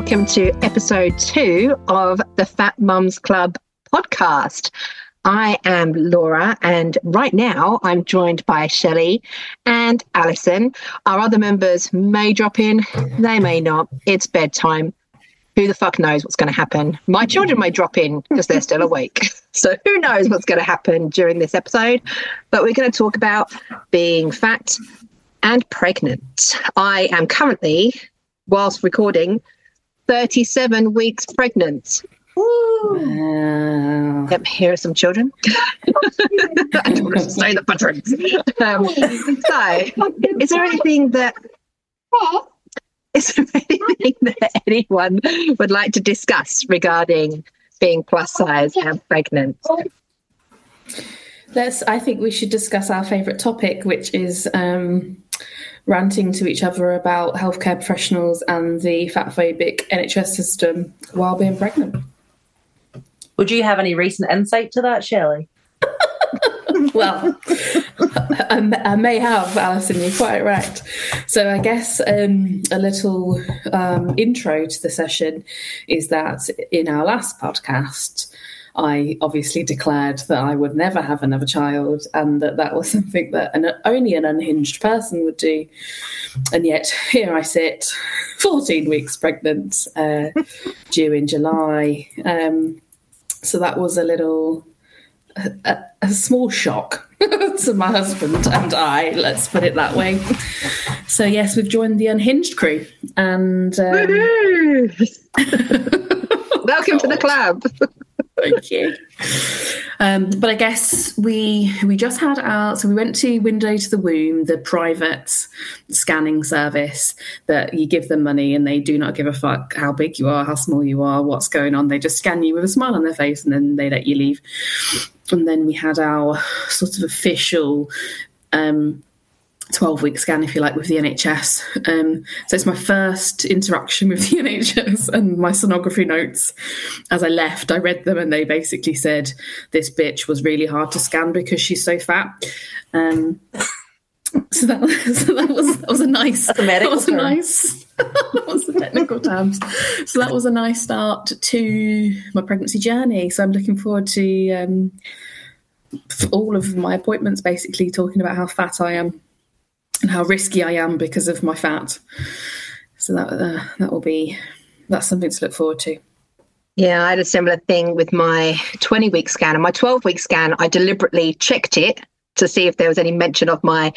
welcome to episode two of the Fat Mums Club podcast. I am Laura, and right now I'm joined by Shelley and Alison. Our other members may drop in, they may not. It's bedtime. Who the fuck knows what's going to happen? My children may drop in because they're still awake. So who knows what's going to happen during this episode? But we're going to talk about being fat and pregnant. I am currently, whilst recording, 37 weeks pregnant. Wow. Yep, here are some children. I don't want to say the butterings. Um, so, is there anything that is there anything that anyone would like to discuss regarding being plus size and pregnant? Let's. I think we should discuss our favourite topic, which is um, ranting to each other about healthcare professionals and the fatphobic NHS system while being pregnant. Would you have any recent insight to that, Shelley? well, I, I, may have, Alison, you're quite right. So, I guess um, a little um, intro to the session is that in our last podcast, I obviously declared that I would never have another child and that that was something that an, only an unhinged person would do. And yet, here I sit, 14 weeks pregnant, uh, due in July. Um, so, that was a little a, a, small shock to my husband and I, let's put it that way. So, yes, we've joined the Unhinged crew. And um... welcome to the club. Thank you. Um, but I guess we we just had our so we went to Window to the Womb, the private scanning service that you give them money and they do not give a fuck how big you are, how small you are, what's going on. They just scan you with a smile on their face and then they let you leave. And then we had our sort of official um, 12 week scan, if you like, with the NHS. Um, so it's my first interaction with the NHS and my sonography notes. As I left, I read them and they basically said this bitch was really hard to scan because she's so fat. Um, so that, so that was that was a nice That's a medical that was term. a nice that was the technical terms. So that was a nice start to my pregnancy journey. So I'm looking forward to um, all of my appointments, basically talking about how fat I am and how risky I am because of my fat. So that uh, that will be that's something to look forward to. Yeah, I had a similar thing with my 20 week scan and my 12 week scan. I deliberately checked it to see if there was any mention of my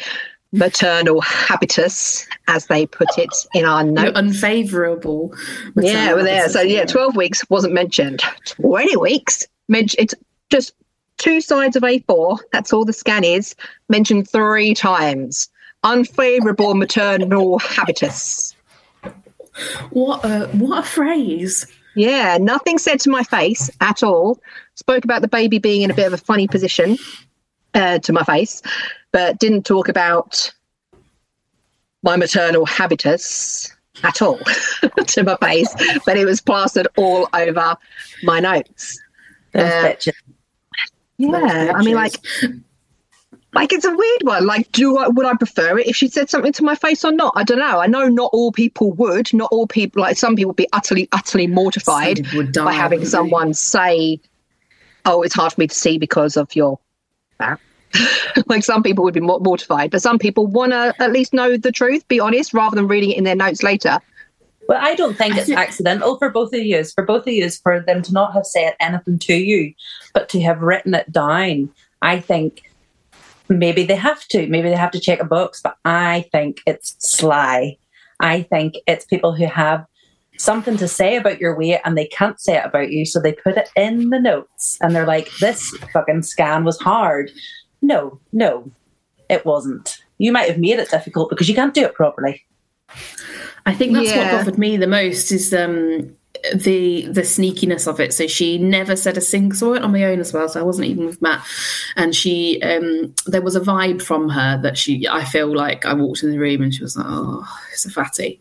maternal habitus, as they put it in our No, notes. unfavourable. Yeah, well, there. So yeah, 12 weeks wasn't mentioned. 20 weeks, it's just two sides of A4. That's all the scan is. Mentioned three times. Unfavourable maternal habitus. What a what a phrase. Yeah, nothing said to my face at all. Spoke about the baby being in a bit of a funny position uh, to my face, but didn't talk about my maternal habitus at all to my face. But it was plastered all over my notes. Uh. Yeah, I mean, like, like it's a weird one. Like, do I would I prefer it if she said something to my face or not? I don't know. I know not all people would. Not all people like some people would be utterly, utterly mortified Some people would die, by having wouldn't they? someone say, "Oh, it's hard for me to see because of your." like some people would be mortified, but some people want to at least know the truth, be honest, rather than reading it in their notes later. Well, I don't think it's accidental for both of you. For both of you, for them to not have said anything to you, but to have written it down. I think maybe they have to. Maybe they have to check a box, but I think it's sly. I think it's people who have something to say about your weight and they can't say it about you, so they put it in the notes and they're like, "This fucking scan was hard." No, no, it wasn't. You might have made it difficult because you can't do it properly. I think that's Yeah. what bothered me the most is um, the the sneakiness of it. So she never said a single. So I went on my own as well. So I wasn't even with Matt, and she um, there was a vibe from her that she. I feel like I walked in the room and she was like, "Oh, it's a fatty,"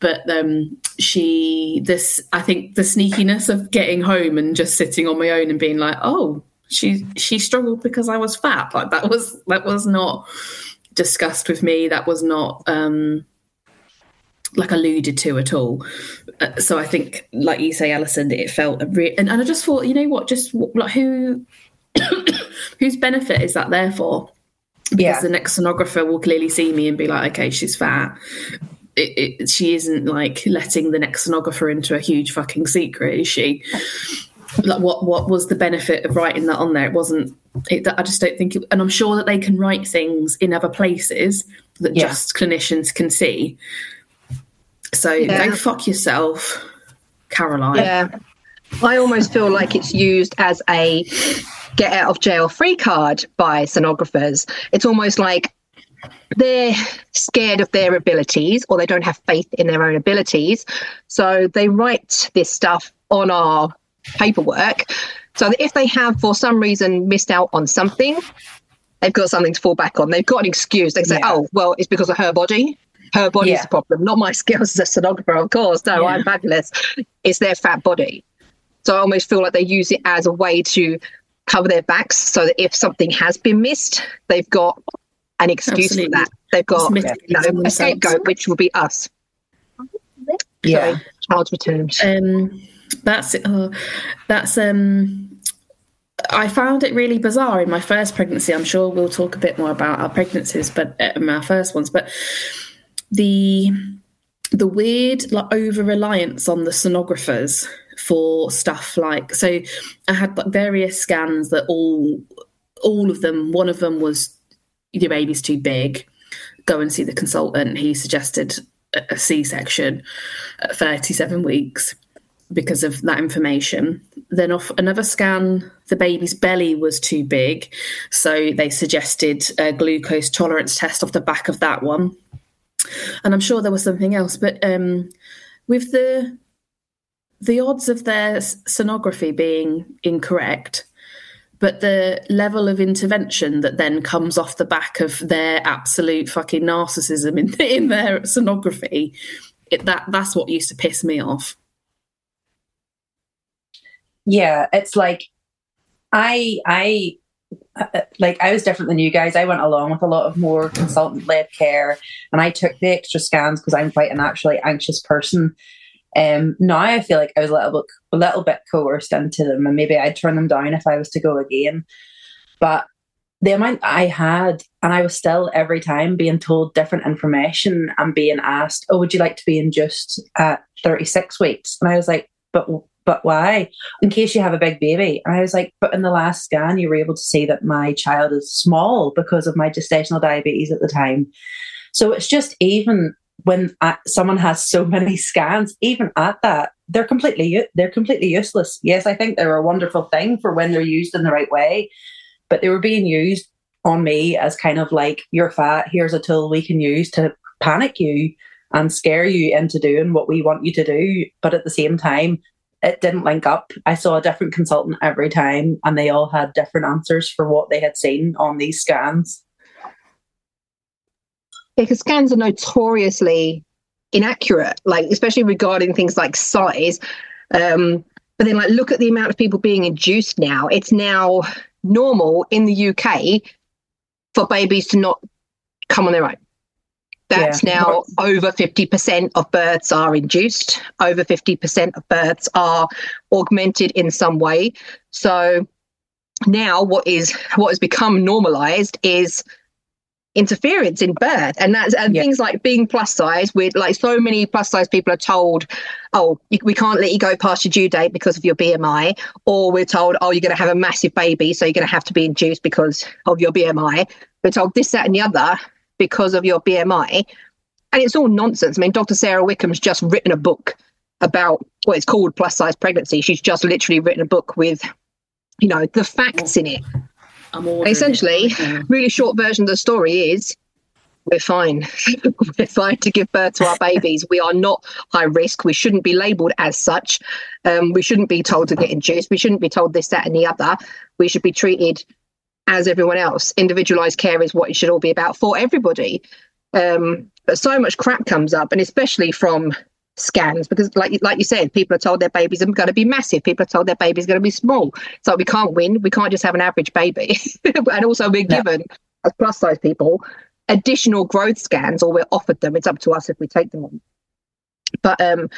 but um, she this I think the sneakiness of getting home and just sitting on my own and being like, "Oh." She she struggled because I was fat. Like that was that was not discussed with me. That was not um, like alluded to at all. Uh, so I think, like you say, Alison, it felt re- and, and I just thought, you know what, just like who whose benefit is that there for? Because Yeah. the next sonographer will clearly see me and be like, okay, she's fat. It, it, she isn't like letting the next sonographer into a huge fucking secret, is she? like what what was the benefit of writing that on there? It wasn't. It, I just don't think. It, and I'm sure that they can write things in other places that Yeah. just clinicians can see. So Yeah. go fuck yourself, Caroline. Yeah. I almost feel like it's used as a get out of jail free card by sonographers. It's almost like they're scared of their abilities or they don't have faith in their own abilities. So they write this stuff on our paperwork so that if they have, for some reason, missed out on something, they've got something to fall back on. They've got an excuse. They say, Yeah. oh, well, it's because of her body. Her body's Yeah. the problem, not my skills as a sonographer, of course. No, Yeah. I'm fabulous. It's their fat body. So I almost feel like they use it as a way to cover their backs so that if something has been missed, they've got an excuse Absolutely. for that. They've got you know, a scapegoat, which will be us. Yeah. Child's returned. Um, that's oh, that's um. I found it really bizarre in my first pregnancy. I'm sure we'll talk a bit more about our pregnancies, but uh, our first ones. But the the weird like over reliance on the sonographers for stuff like so. I had like various scans that all all of them. One of them was your baby's too big. Go and see the consultant. He suggested a a C-section at 37 weeks because of that information. Then off another scan, the baby's belly was too big, so they suggested a glucose tolerance test off the back of that one. And I'm sure there was something else, but um, with the the odds of their sonography being incorrect, but the level of intervention that then comes off the back of their absolute fucking narcissism in in their sonography, it, that that's what used to piss me off. yeah it's like i i like i was different than you guys. I went along with a lot of more consultant led care and i took the extra scans because i'm quite a naturally anxious person. Um now i feel like i was a little bit a little bit coerced into them and maybe i'd turn them down if i was to go again. But the amount I had, and I was still every time being told different information and being asked, "Oh, would you like to be induced at 36 weeks?" And I was like, "But but why? In case you have a big baby." And I was like, "But in the last scan, you were able to see that my child is small because of my gestational diabetes at the time." So it's just even when uh, someone has so many scans, even at that, they're completely they're completely useless. Yes, I think they're a wonderful thing for when they're used in the right way, but they were being used on me as kind of like you're fat. Here's a tool we can use to panic you and scare you into doing what we want you to do. But at the same time, it didn't link up. I saw a different consultant every time, and they all had different answers for what they had seen on these scans. because scans are notoriously inaccurate, like especially regarding things like size. Um, but then, like, look at the amount of people being induced now. It's now normal in the UK for babies to not come on their own. That's Yeah. now over 50% of births are induced, over 50% of births are augmented in some way. So now what is what has become normalized is interference in birth and that's and Yeah. things like being plus size with like so many plus size people are told oh you, we can't let you go past your due date because of your bmi or we're told oh you're going to have a massive baby so you're going to have to be induced because of your bmi we're told this that and the other because of your bmi and it's all nonsense i mean dr sara wickham's just written a book about what it's called plus size pregnancy she's just literally written a book with you know the facts in it I'm ordering it essentially really short version of the story is we're fine. we're fine to give birth to our babies. We are not high risk. We shouldn't be labelled as such. Um, we shouldn't be told to get induced. We shouldn't be told this, that, and the other. We should be treated as everyone else. Individualised care is what it should all be about for everybody. Um, but so much crap comes up, and especially from scans, because like like you said, people are told their babies are going to be massive. People are told their baby's going to be small. So we can't win. We can't just have an average baby. and also, we're No. given as plus size people additional growth scans, or we're offered them. It's up to us if we take them on. But um,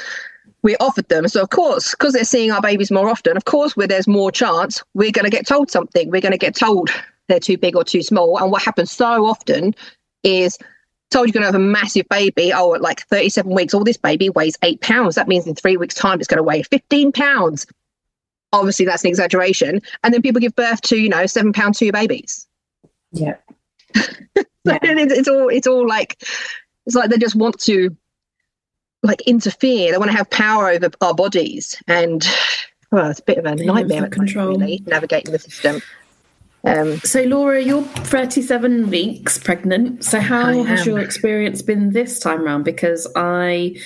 we offered them. So of course, because they're seeing our babies more often, of course, where there's more chance, we're going to get told something. We're going to get told they're too big or too small. And what happens so often is told you're going to have a massive baby. Oh, at like 37 weeks, all this baby weighs eight pounds. That means in three weeks' time, it's going to weigh 15 pounds. Obviously, that's an exaggeration. And then people give birth to, you know, seven pound two babies. Yeah. yeah. it's all, it's all like, it's like they just want to like interfere. They want to have power over our bodies. And well, it's a bit of a nightmare control. Really, navigating the system. Um, so, Laura, you're 37 weeks pregnant. So, how has your experience been this time around? Because I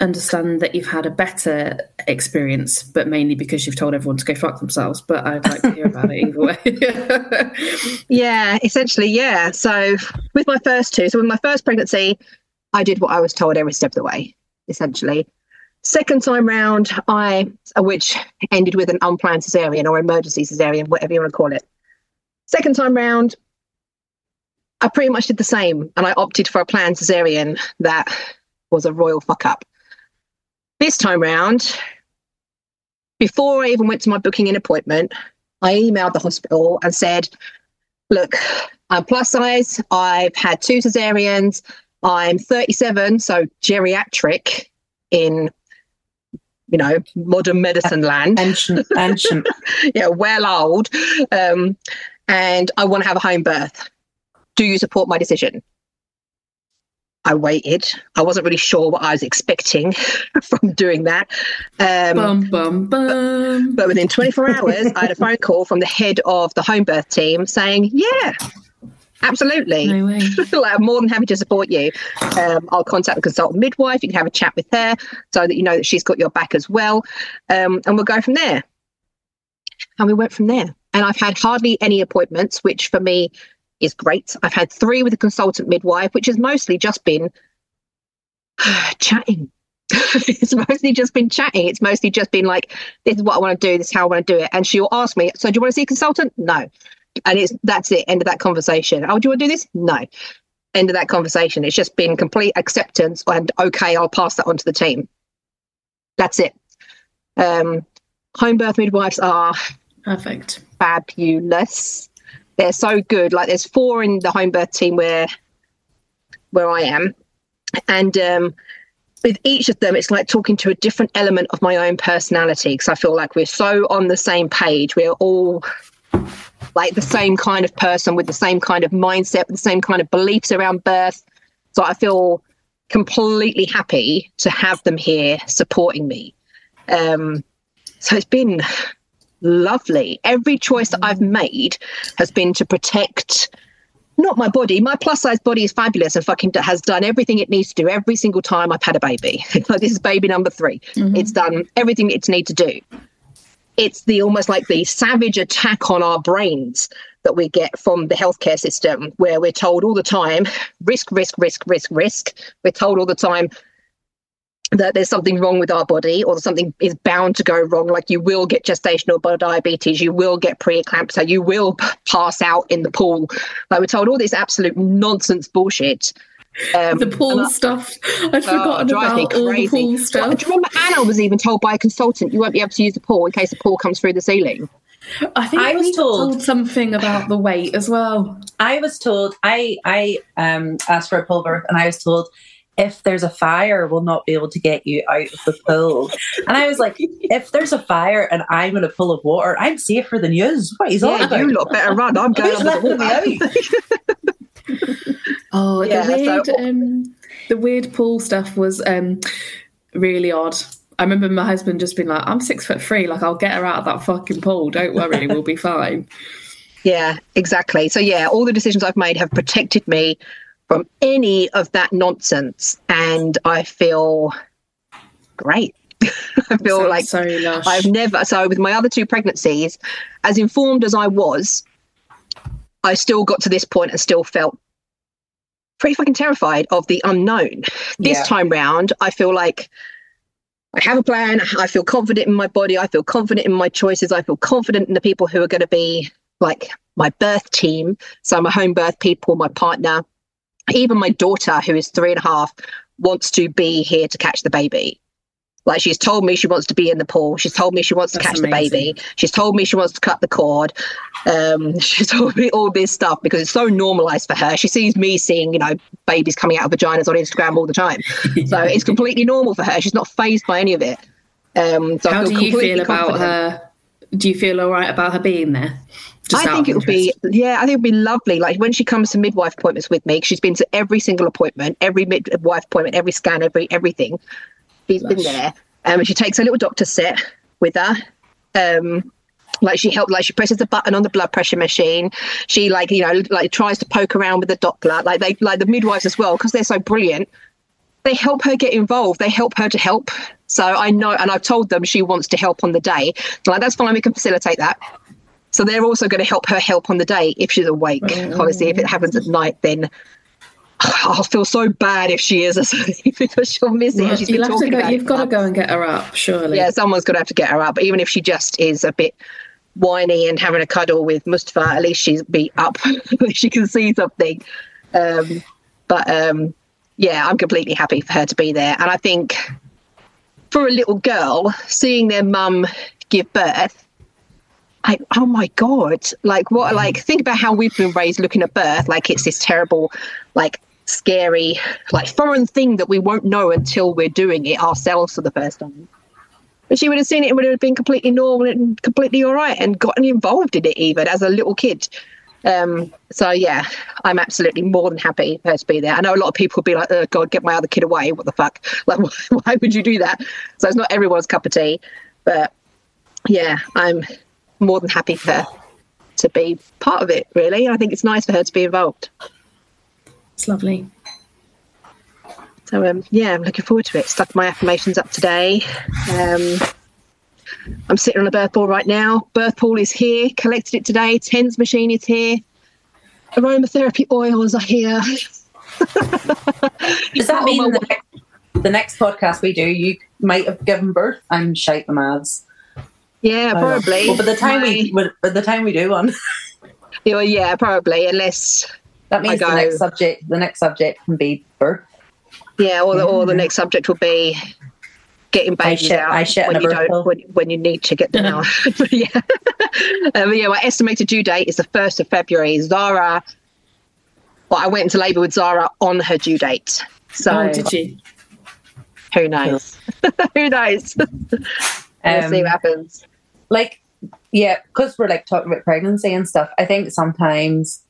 understand that you've had a better experience, but mainly because you've told everyone to go fuck themselves. But I'd like to hear about it either way. yeah, essentially, yeah. So, with my first two, so with my first pregnancy, I did what I was told every step of the way, essentially. Second time round, I, which ended with an unplanned cesarean or emergency cesarean, whatever you want to call it. Second time round, I pretty much did the same and I opted for a planned cesarean that was a royal fuck up. This time round, before I even went to my booking in appointment, I emailed the hospital and said, Look, I'm plus size, I've had two cesareans, I'm 37, so geriatric in you know, modern medicine land. Ancient, ancient. yeah, well old. Um, and I want to have a home birth. Do you support my decision? I waited. I wasn't really sure what I was expecting from doing that. Um, bum, bum, bum. But, but within 24 hours, I had a phone call from the head of the home birth team saying, Yeah, absolutely. No like, I'm more than happy to support you. Um, I'll contact the consultant midwife. You can have a chat with her so that you know that she's got your back as well. Um, and we'll go from there. And we went from there. And I've had hardly any appointments, which for me is great. I've had three with a consultant midwife, which has mostly just been chatting. it's mostly just been chatting. It's mostly just been like, this is what I want to do, this is how I want to do it. And she'll ask me, So do you want to see a consultant? No. And it's that's it, end of that conversation. Oh, do you want to do this? No. End of that conversation. It's just been complete acceptance and okay, I'll pass that on to the team. That's it. Um, home birth midwives are perfect fabulous. They're so good. Like there's four in the home birth team where where I am, and um, with each of them, it's like talking to a different element of my own personality because I feel like we're so on the same page. We're all like the same kind of person with the same kind of mindset, with the same kind of beliefs around birth. So I feel completely happy to have them here supporting me. Um, so it's been lovely. Every choice that I've made has been to protect not my body. My plus size body is fabulous and fucking has done everything it needs to do every single time I've had a baby. like this is baby number 3 mm-hmm. It's done everything it's need to do. It's the almost like the savage attack on our brains that we get from the healthcare system, where we're told all the time risk, risk, risk, risk, risk. We're told all the time that there's something wrong with our body or something is bound to go wrong. Like you will get gestational diabetes you will get preeclampsia you will pass out in the pool. Like we're told all this absolute nonsense bullshit um, the pool I, stuff i'd oh, forgotten about all the pool stuff do you remember anna was even told by a consultant you won't be able to use the pool in case the pool comes through the ceiling I think I was told, told, something about the weight as well. I was told I I um, asked for a pool birth and I was told if there's a fire, we'll not be able to get you out of the pool. And I was like, if there's a fire and I'm in a pool of water, I'm safer than you. What is yeah, that? You lot better run. I'm going under the water. oh, yeah, the weird, so- um, the weird pool stuff was um, really odd. I remember my husband just being like, "I'm six foot three. Like, I'll get her out of that fucking pool. Don't worry, we'll be fine." Yeah, exactly. So yeah, all the decisions I've made have protected me from any of that nonsense. And I feel great. I feel like so I've never, so with my other two pregnancies, as informed as I was, I still got to this point and still felt pretty fucking terrified of the unknown. This yeah. time round, I feel like I have a plan. I feel confident in my body. I feel confident in my choices. I feel confident in the people who are going to be like my birth team. So my home birth people, my partner, even my daughter, who is three and a half, wants to be here to catch the baby. Like she's told me she wants to be in the pool. She's told me she wants to catch amazing. the baby. She's told me she wants to cut the cord. Um, she's told me all this stuff because it's so normalized for her. She sees me seeing, you know, babies coming out of vaginas on Instagram all the time. So it's completely normal for her. She's not phased by any of it. Um, so How do you feel about confident. her? Do you feel all right about her being there? Just I think it would be, yeah, I think it would be lovely. Like when she comes to midwife appointments with me, she's been to every single appointment, every midwife appointment, every scan, every everything. She's been there. Um, and she takes her little doctor set with her. Um, like she helped, like she presses the button on the blood pressure machine. She like you know like tries to poke around with the Doppler. Like they like the midwives as well because they're so brilliant. They help her get involved. They help her to help. So I know, and I've told them she wants to help on the day. So like that's fine. We can facilitate that. So they're also going to help her help on the day if she's awake. Obviously, if it happens at night, then I'll feel so bad if she is because she'll miss it. Well, She's been talking go, about you've got to go and get her up, surely. yeah, someone's got to have to get her up. But even if she just is a bit whiny and having a cuddle with Mustafa, at least she's be up. She can see something. Um, but um, yeah, I'm completely happy for her to be there. And I think for a little girl, seeing their mum give birth, like, oh my God, like what, like, think about how we've been raised looking at birth, like it's this terrible, like, scary, like, foreign thing that we won't know until we're doing it ourselves for the first time. But she would have seen it and would have been completely normal and completely all right and gotten involved in it even as a little kid. Um, so yeah, I'm absolutely more than happy for her to be there. I know a lot of people would be like, "Oh God, get my other kid away! What the fuck? Like, why, would you do that?" So it's not everyone's cup of tea, but yeah, I'm more than happy for her to be part of it. Really, I think it's nice for her to be involved. It's lovely. So um, yeah, I'm looking forward to it. Stuck my affirmations up today. Um, I'm sitting on a birth ball right now. Birth pool is here. Collected it today. Tens machine is here. Aromatherapy oils are here. Does that Oh, mean the next, the next podcast we do, you might have given birth? I'm shite the maths. Yeah, probably. Well, by the time we, My- by the time we do one, yeah, well, yeah, probably. Unless that means the next subject, the next subject can be birth. yeah, or the, or the next subject will be getting babies shit- out when you don't when, when you need to get them out. Yeah, um, yeah. My estimated due date is the first of February. Zara. Well, I went into labour with Zara on her due date. So oh, did you? who knows? who knows? we'll Um, see what happens. like yeah because we're like talking about pregnancy and stuff i think sometimes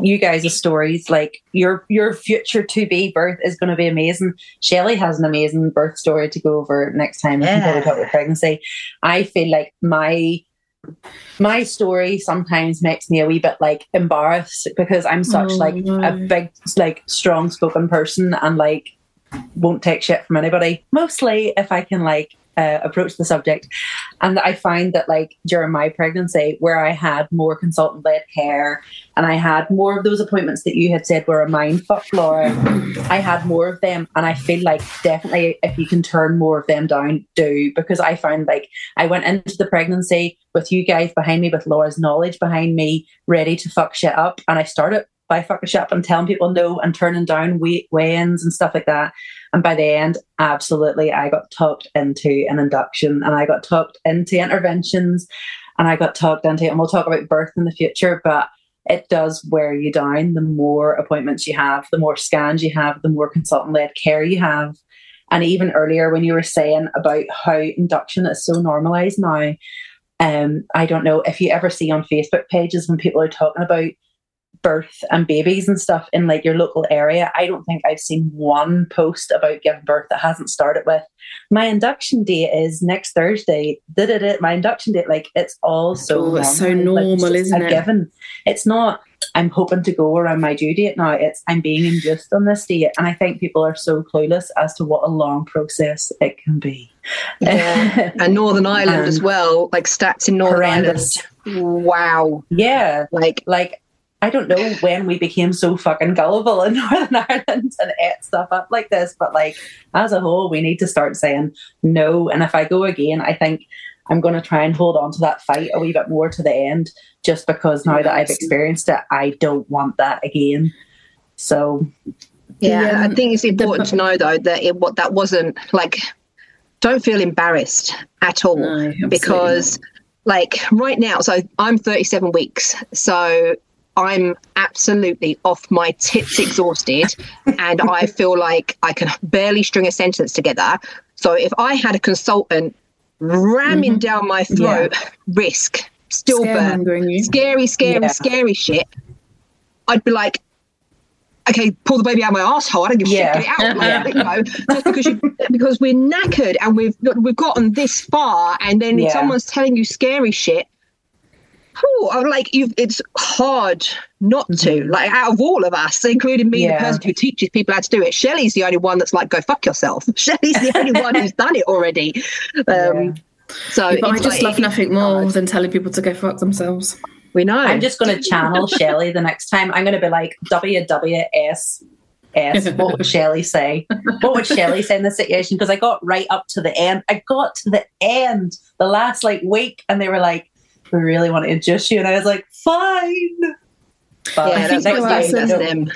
you guys' stories like your your future to be birth is going to be amazing Shelley has an amazing birth story to go over next time we can probably Yeah. talk about pregnancy i feel like my my story sometimes makes me a wee bit like embarrassed because i'm such Oh, like no. a big like strong spoken person and like won't take shit from anybody mostly if i can like uh, approach the subject. And I find that like during my pregnancy where I had more consultant led care and I had more of those appointments that you had said were a mind fuck Laura I had more of them. And I feel like definitely if you can turn more of them down do. Because I found like I went into the pregnancy with you guys behind me with Laura's knowledge behind me ready to fuck shit up. And I started by fucking up and telling people no and turning down weigh- weigh-ins and stuff like that and by the end, absolutely, I got talked into an induction and I got talked into interventions and I got talked into, and we'll talk about birth in the future, but it does wear you down. The more appointments you have, the more scans you have, the more consultant led care you have. And even earlier, when you were saying about how induction is so normalized now, um, I don't know if you ever see on Facebook pages when people are talking about birth and babies and stuff in like your local area. I don't think I've seen one post about giving birth that hasn't started with my induction date is next Thursday. Did it? it my induction date, like it's all oh, so Oh, it's so normal. Like, just isn't it? Given. It's not. I'm hoping to go around my due date now. It's I'm being induced on this date, and I think people are so clueless as to what a long process it can be. Yeah. and Northern Ireland as well, like stats in Northern horrendous. Ireland. Wow. Yeah, Like like I don't know when we became so fucking gullible in Northern Ireland and ate stuff up like this, but like as a whole, we need to start saying no. And if I go again, I think I'm going to try and hold on to that fight a wee bit more to the end, just because now that I've experienced it, I don't want that again. So Yeah, The, I think it's important to know though that it what that wasn't like. Don't feel embarrassed at all No, absolutely because, like right now, so I'm 37 weeks, so I'm absolutely off my tits, exhausted, and I feel like I can barely string a sentence together. So if I had a consultant ramming down my throat, risk, stillbirth, scary, scary, Yeah. scary shit, I'd be like, okay, pull the baby out of my asshole. I don't give a Yeah. shit, get it out. Like, you know, just because you because we're knackered and we've we've gotten this far, and then Yeah. someone's telling you scary shit. Whew, I'm like you, it's hard not to. Like out of all of us, including me, Mm-hmm. Yeah. the person who teaches people how to do it, Shelley's the only one that's like, go fuck yourself. Shelley's the only one who's done it already. Um, So But I just like- love nothing more than telling people to go fuck themselves. We know. I'm just going to channel Shelley the next time. I'm going to be like WWS. S. What would Shelley say? What would Shelley say in this situation? Because I got right up to the end. I got to the end, the last like week, and they were like, "We really want to induce you," and I was like, "Fine." But yeah, I think that's, you're that's, right, that's them.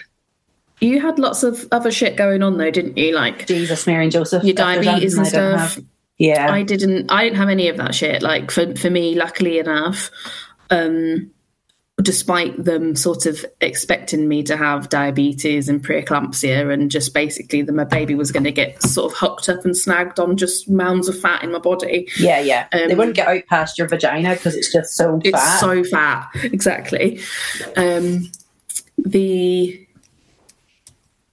You had lots of other shit going on though, didn't you? Like Jesus, Mary and Joseph. your diabetes and anything I don't stuff. have- Yeah, I didn't I didn't have any of that shit. Like for for me, luckily enough, um, despite them sort of expecting me to have diabetes and preeclampsia and just basically that my baby was going to get sort of hooked up and snagged on just mounds of fat in my body. yeah, yeah. they Um, wouldn't get out past your vagina because it's just so It's fat. so fat, exactly. Um, the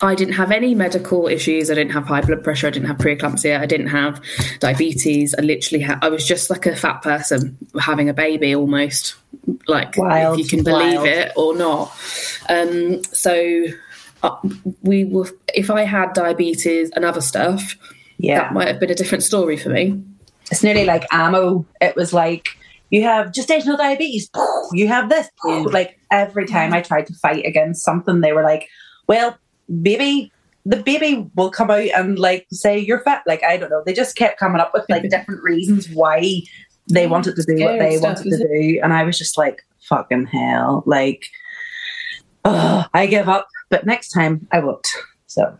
I didn't have any medical issues. I didn't have high blood pressure. I didn't have preeclampsia. I didn't have diabetes. I literally had. I was just like a fat person having a baby, almost like Wild, if you can believe wild. it or not. Um, so uh, we were. If I had diabetes and other stuff, yeah, that might have been a different story for me. it's nearly like ammo. It was like you have gestational diabetes, you have this. Like every time I tried to fight against something, they were like, "Well, baby." The baby will come out and like say you're fat. Like I don't know. They just kept coming up with like mm-hmm. different reasons why they wanted to do what they stuff, wanted to isn't do, and I was just like, "Fucking hell!" Like, oh, I give up. But next time I won't. So,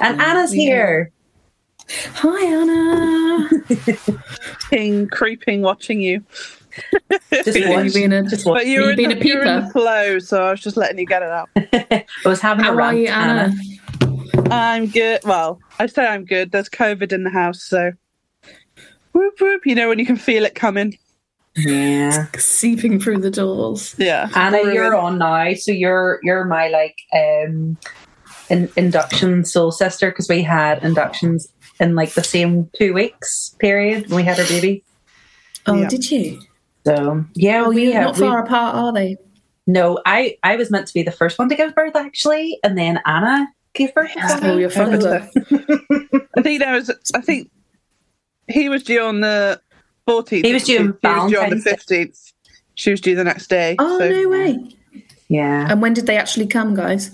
and Anna's Yeah. here. Hi, Anna. creeping, creeping, watching you. Just Have you watch. been a, Just watch. But you Have were you in, been the, a you were in the peeper? flow, so I was just letting you get it out. I was having a How are rant, you, Anna? I'm good. Well, I say I'm good. There's COVID in the house, so whoop whoop. You know when you can feel it coming. Yeah. Seeping through the doors. Yeah, Anna, Ruin. you're on now, so you're you're my like um in, induction soul sister because we had inductions in like the same two weeks period when we had our baby. Oh, Yeah. did you? So yeah, Oh, we you're had, not we- far apart, are they? no, I I was meant to be the first one to give birth actually, and then Anna gave birth. to Oh, me. you're fucked. I think there was. I think he was due on the 14th. He was due on She was due on the 15th. She was due the next day. Oh, so- no way. Yeah, And when did they actually come, guys?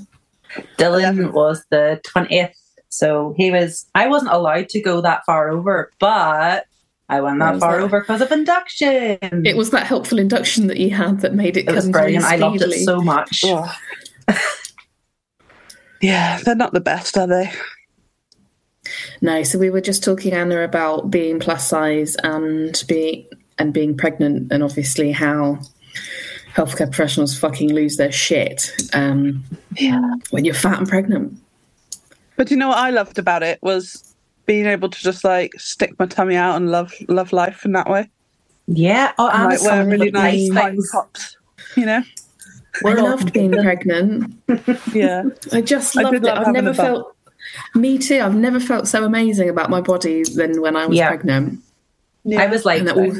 Dylan was the twentieth, so he was. I wasn't allowed to go that far over, but I went that far that? over because of induction. It was that helpful induction that you had that made it It was come brilliant. I loved it so much. Oh. yeah, they're not the best, are they? No, so we were just talking, Anna, about being plus size and being and being pregnant, and obviously how healthcare professionals fucking lose their shit um, Yeah. when you're fat and pregnant. But you know what I loved about it was being able to just like stick my tummy out and love love life in that way. Yeah. Oh, And, and like wear really nice nice things. tops. You know? I loved being pregnant. Yeah. I just loved did it. love I've never a bump. felt. Me too. I've never felt so amazing about my body than when I was Yeah. pregnant. yeah. I was like And that all-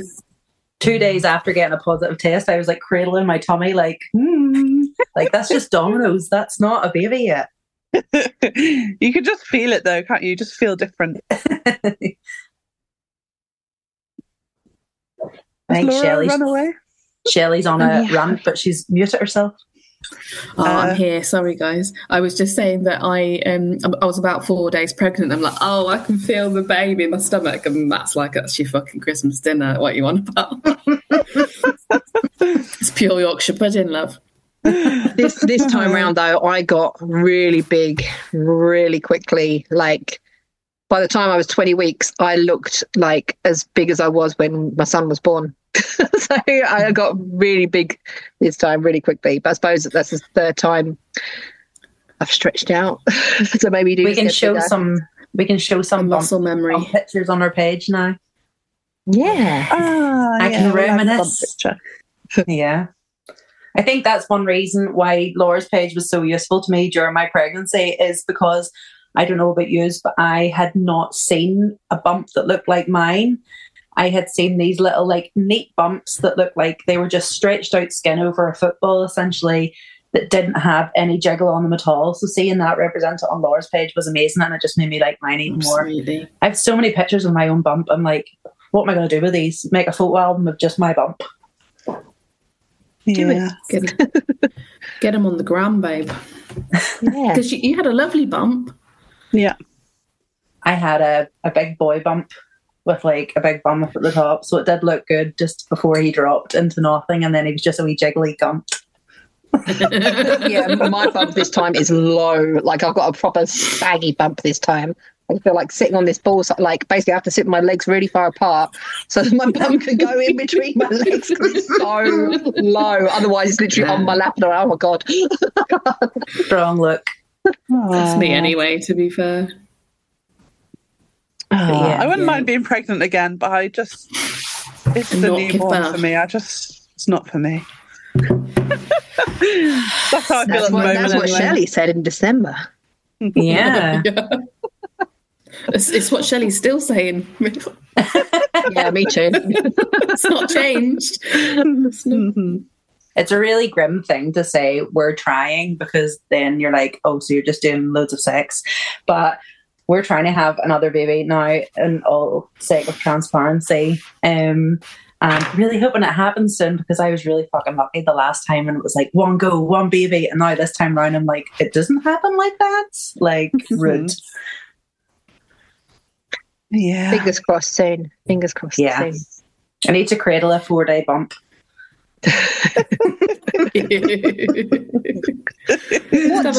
two days after getting a positive test, I was like cradling my tummy, like, hmm. like that's just dominoes. That's not a baby yet. you can just feel it though, can't you? You just feel different. I Has think run away? Shelley's on a Oh, yeah. rant, but she's muted herself. Oh, Uh, I'm here. Sorry, guys. I was just saying that I um I was about four days pregnant. I'm like, oh, I can feel the baby in my stomach, and that's like that's your fucking Christmas dinner. What you want about? it's pure Yorkshire pudding, love. This this time around though, I got really big really quickly. Like by the time I was 20 weeks, I looked like as big as I was when my son was born. so I got really big this time really quickly. But I suppose that's the third time I've stretched out. so maybe we can show bigger. some we can show some muscle memory pictures on our page now. Yeah. Oh, I yeah, can reminisce. yeah. I think that's one reason why Laura's page was so useful to me during my pregnancy is because I don't know about you, but I had not seen a bump that looked like mine. I had seen these little like neat bumps that looked like they were just stretched out skin over a football essentially that didn't have any jiggle on them at all. So seeing that represented on Laura's page was amazing and it just made me like mine even Absolutely. more. I have so many pictures of my own bump. I'm like, what am I going to do with these? Make a photo album of just my bump. Yeah. Get, get them on the gram, babe. Yeah. Because you, you had a lovely bump. Yeah. I had a, a big boy bump with like a big bum up at the top. So it did look good just before he dropped into nothing. And then he was just a wee jiggly gunt. yeah, my bump this time is low. Like I've got a proper saggy bump this time. I feel like sitting on this ball, so like basically I have to sit with my legs really far apart so that my bum can go in between my legs because it's so low. Otherwise, it's literally yeah. on my lap. And I'm, oh my god! Strong look. That's me anyway. To be fair, uh, yeah, I wouldn't yeah. mind being pregnant again, but I just it's the newborn for me. I just it's not for me. that's how I feel that's at the moment. That's what anyway. Shelley said in December. Yeah. Yeah. It's, it's, what Shelley's still saying. yeah, me too. it's not changed. It's, not. Mm-hmm. it's a really grim thing to say we're trying because then you're like, oh, so you're just doing loads of sex. But we're trying to have another baby now in all sake of transparency. Um, and really hoping it happens soon because I was really fucking lucky the last time and it was like one go, one baby. And now this time around, I'm like, it doesn't happen like that. Like, rude. Yeah. Fingers crossed soon. Fingers crossed yeah. soon. I need to cradle a four day bump. what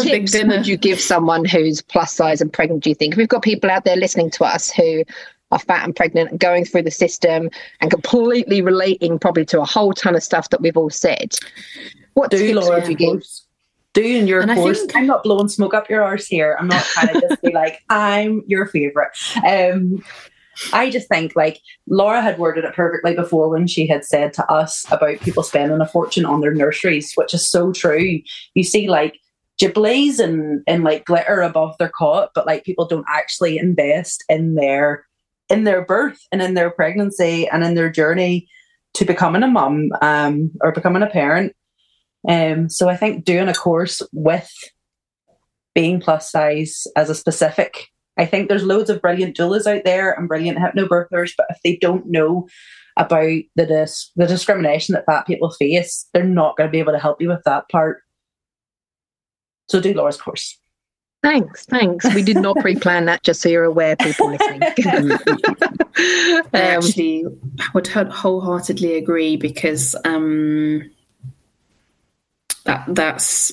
tips would you give someone who's plus size and pregnant? Do you think we've got people out there listening to us who are fat and pregnant and going through the system and completely relating probably to a whole ton of stuff that we've all said? What do tips Laura, would you give? Do in your and course. Think, I'm not blowing smoke up your arse here. I'm not trying to just be like, I'm your favorite. Um, I just think like Laura had worded it perfectly before when she had said to us about people spending a fortune on their nurseries, which is so true. You see, like Ghiblis and and like glitter above their cot, but like people don't actually invest in their in their birth and in their pregnancy and in their journey to becoming a mum um, or becoming a parent. Um, so I think doing a course with being plus size as a specific I think there's loads of brilliant doulas out there and brilliant hypnobirthers, but if they don't know about the dis- the discrimination that fat people face, they're not going to be able to help you with that part. So do Laura's course. Thanks, thanks. We did not pre-plan that, just so you're aware, people listening. I um, actually would wholeheartedly agree because um, that that's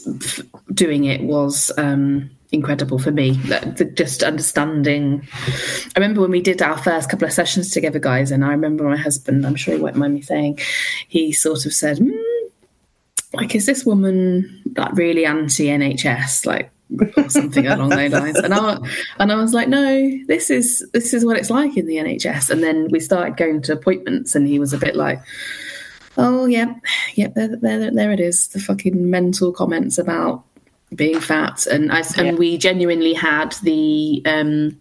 doing it was um, incredible for me. The, just understanding. I remember when we did our first couple of sessions together, guys, and I remember my husband. I'm sure he won't mind me saying, he sort of said, mm, "Like, is this woman like really anti NHS? Like." or something along those lines and I and I was like no this is this is what it's like in the NHS and then we started going to appointments and he was a bit like oh yeah yeah there, there, there it is the fucking mental comments about being fat, and I, yeah. and we genuinely had the um,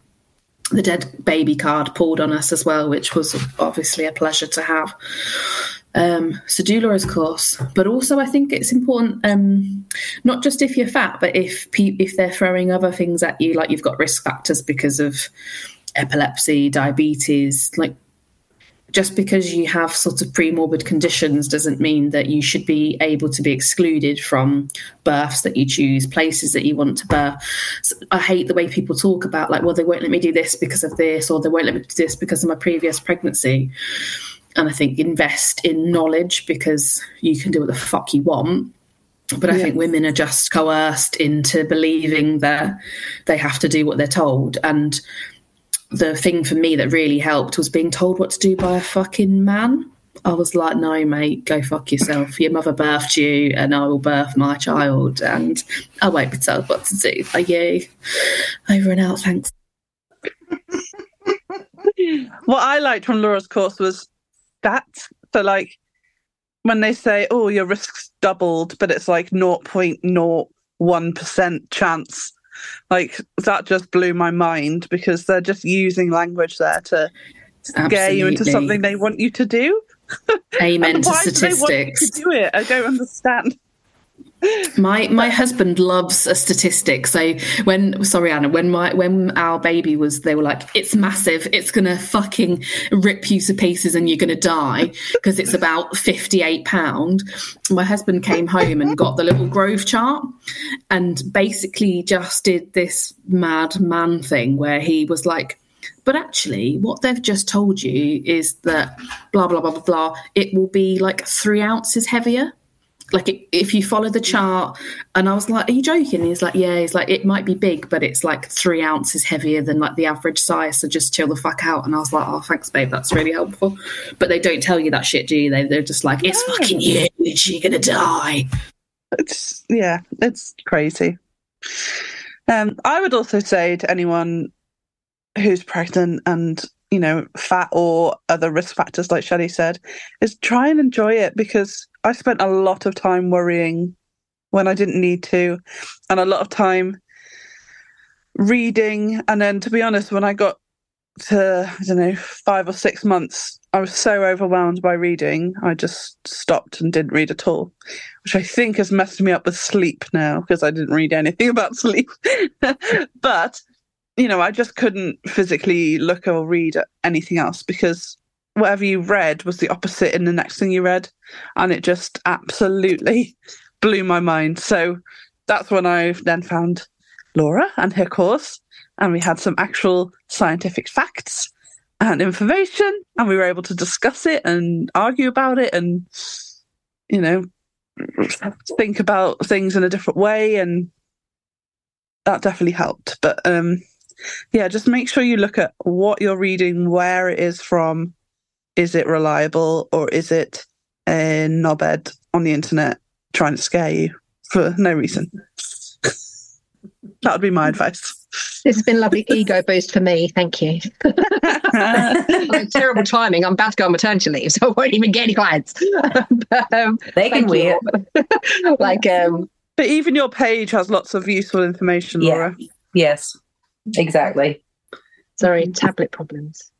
the dead baby card pulled on us as well, which was obviously a pleasure to have. Um, so do Laura's course, but also I think it's important um, not just if you're fat, but if pe- if they're throwing other things at you, like you've got risk factors because of epilepsy, diabetes, like just because you have sort of pre-morbid conditions doesn't mean that you should be able to be excluded from births that you choose, places that you want to birth. So I hate the way people talk about like, well, they won't let me do this because of this, or they won't let me do this because of my previous pregnancy. And I think invest in knowledge because you can do what the fuck you want. but I think women are just coerced into believing that they have to do what they're told. And the thing for me that really helped was being told what to do by a fucking man. I was like, no, mate, go fuck yourself. Your mother birthed you, and I will birth my child, and I won't be told what to do by you. Over and out, thanks. what I liked from Laura's course was that. So, like, when they say, oh, your risk's doubled, but it's like 0.01% chance, like, that just blew my mind because they're just using language there to scare Absolutely. you into something they want you to do. Amen to statistics. to do it? I don't understand. My my husband loves a statistic. So when sorry Anna, when my when our baby was, they were like, "It's massive. It's gonna fucking rip you to pieces, and you're gonna die because it's about fifty eight pound." My husband came home and got the little Grove chart, and basically just did this mad man thing where he was like, but actually, what they've just told you is that blah, blah, blah, blah, blah, it will be like three ounces heavier. Like if you follow the chart, and I was like, "Are you joking?" he's like, "Yeah." He's like, "It might be big, but it's like three ounces heavier than like the average size. So just chill the fuck out." And I was like, "Oh, thanks, babe. That's really helpful." But they don't tell you that shit, do you? They they're just like, "It's yeah. fucking huge. You're gonna die." It's yeah, it's crazy. Um, I would also say to anyone who's pregnant and you know fat or other risk factors like Shelley said is try and enjoy it because I spent a lot of time worrying when I didn't need to and a lot of time reading. And then to be honest when I got to I don't know 5 or 6 months I was so overwhelmed by reading I just stopped and didn't read at all which I think has messed me up with sleep now because I didn't read anything about sleep. But you know, I just couldn't physically look or read anything else because whatever you read was the opposite in the next thing you read. And it just absolutely blew my mind. So that's when I then found Laura and her course. And we had some actual scientific facts and information. And we were able to discuss it and argue about it and, you know, think about things in a different way. And that definitely helped. But um, yeah, just make sure you look at what you're reading, where it is from. Is it reliable or is it a knobhead on the internet trying to scare you for no reason? that would be my advice. This has been lovely ego boost for me. Thank you. terrible timing. I'm about to go on maternity leave, so I won't even get any clients. but, um, they can wait. like, um, but even your page has lots of useful information, yeah. Laura. Yes. Exactly. Sorry, tablet problems.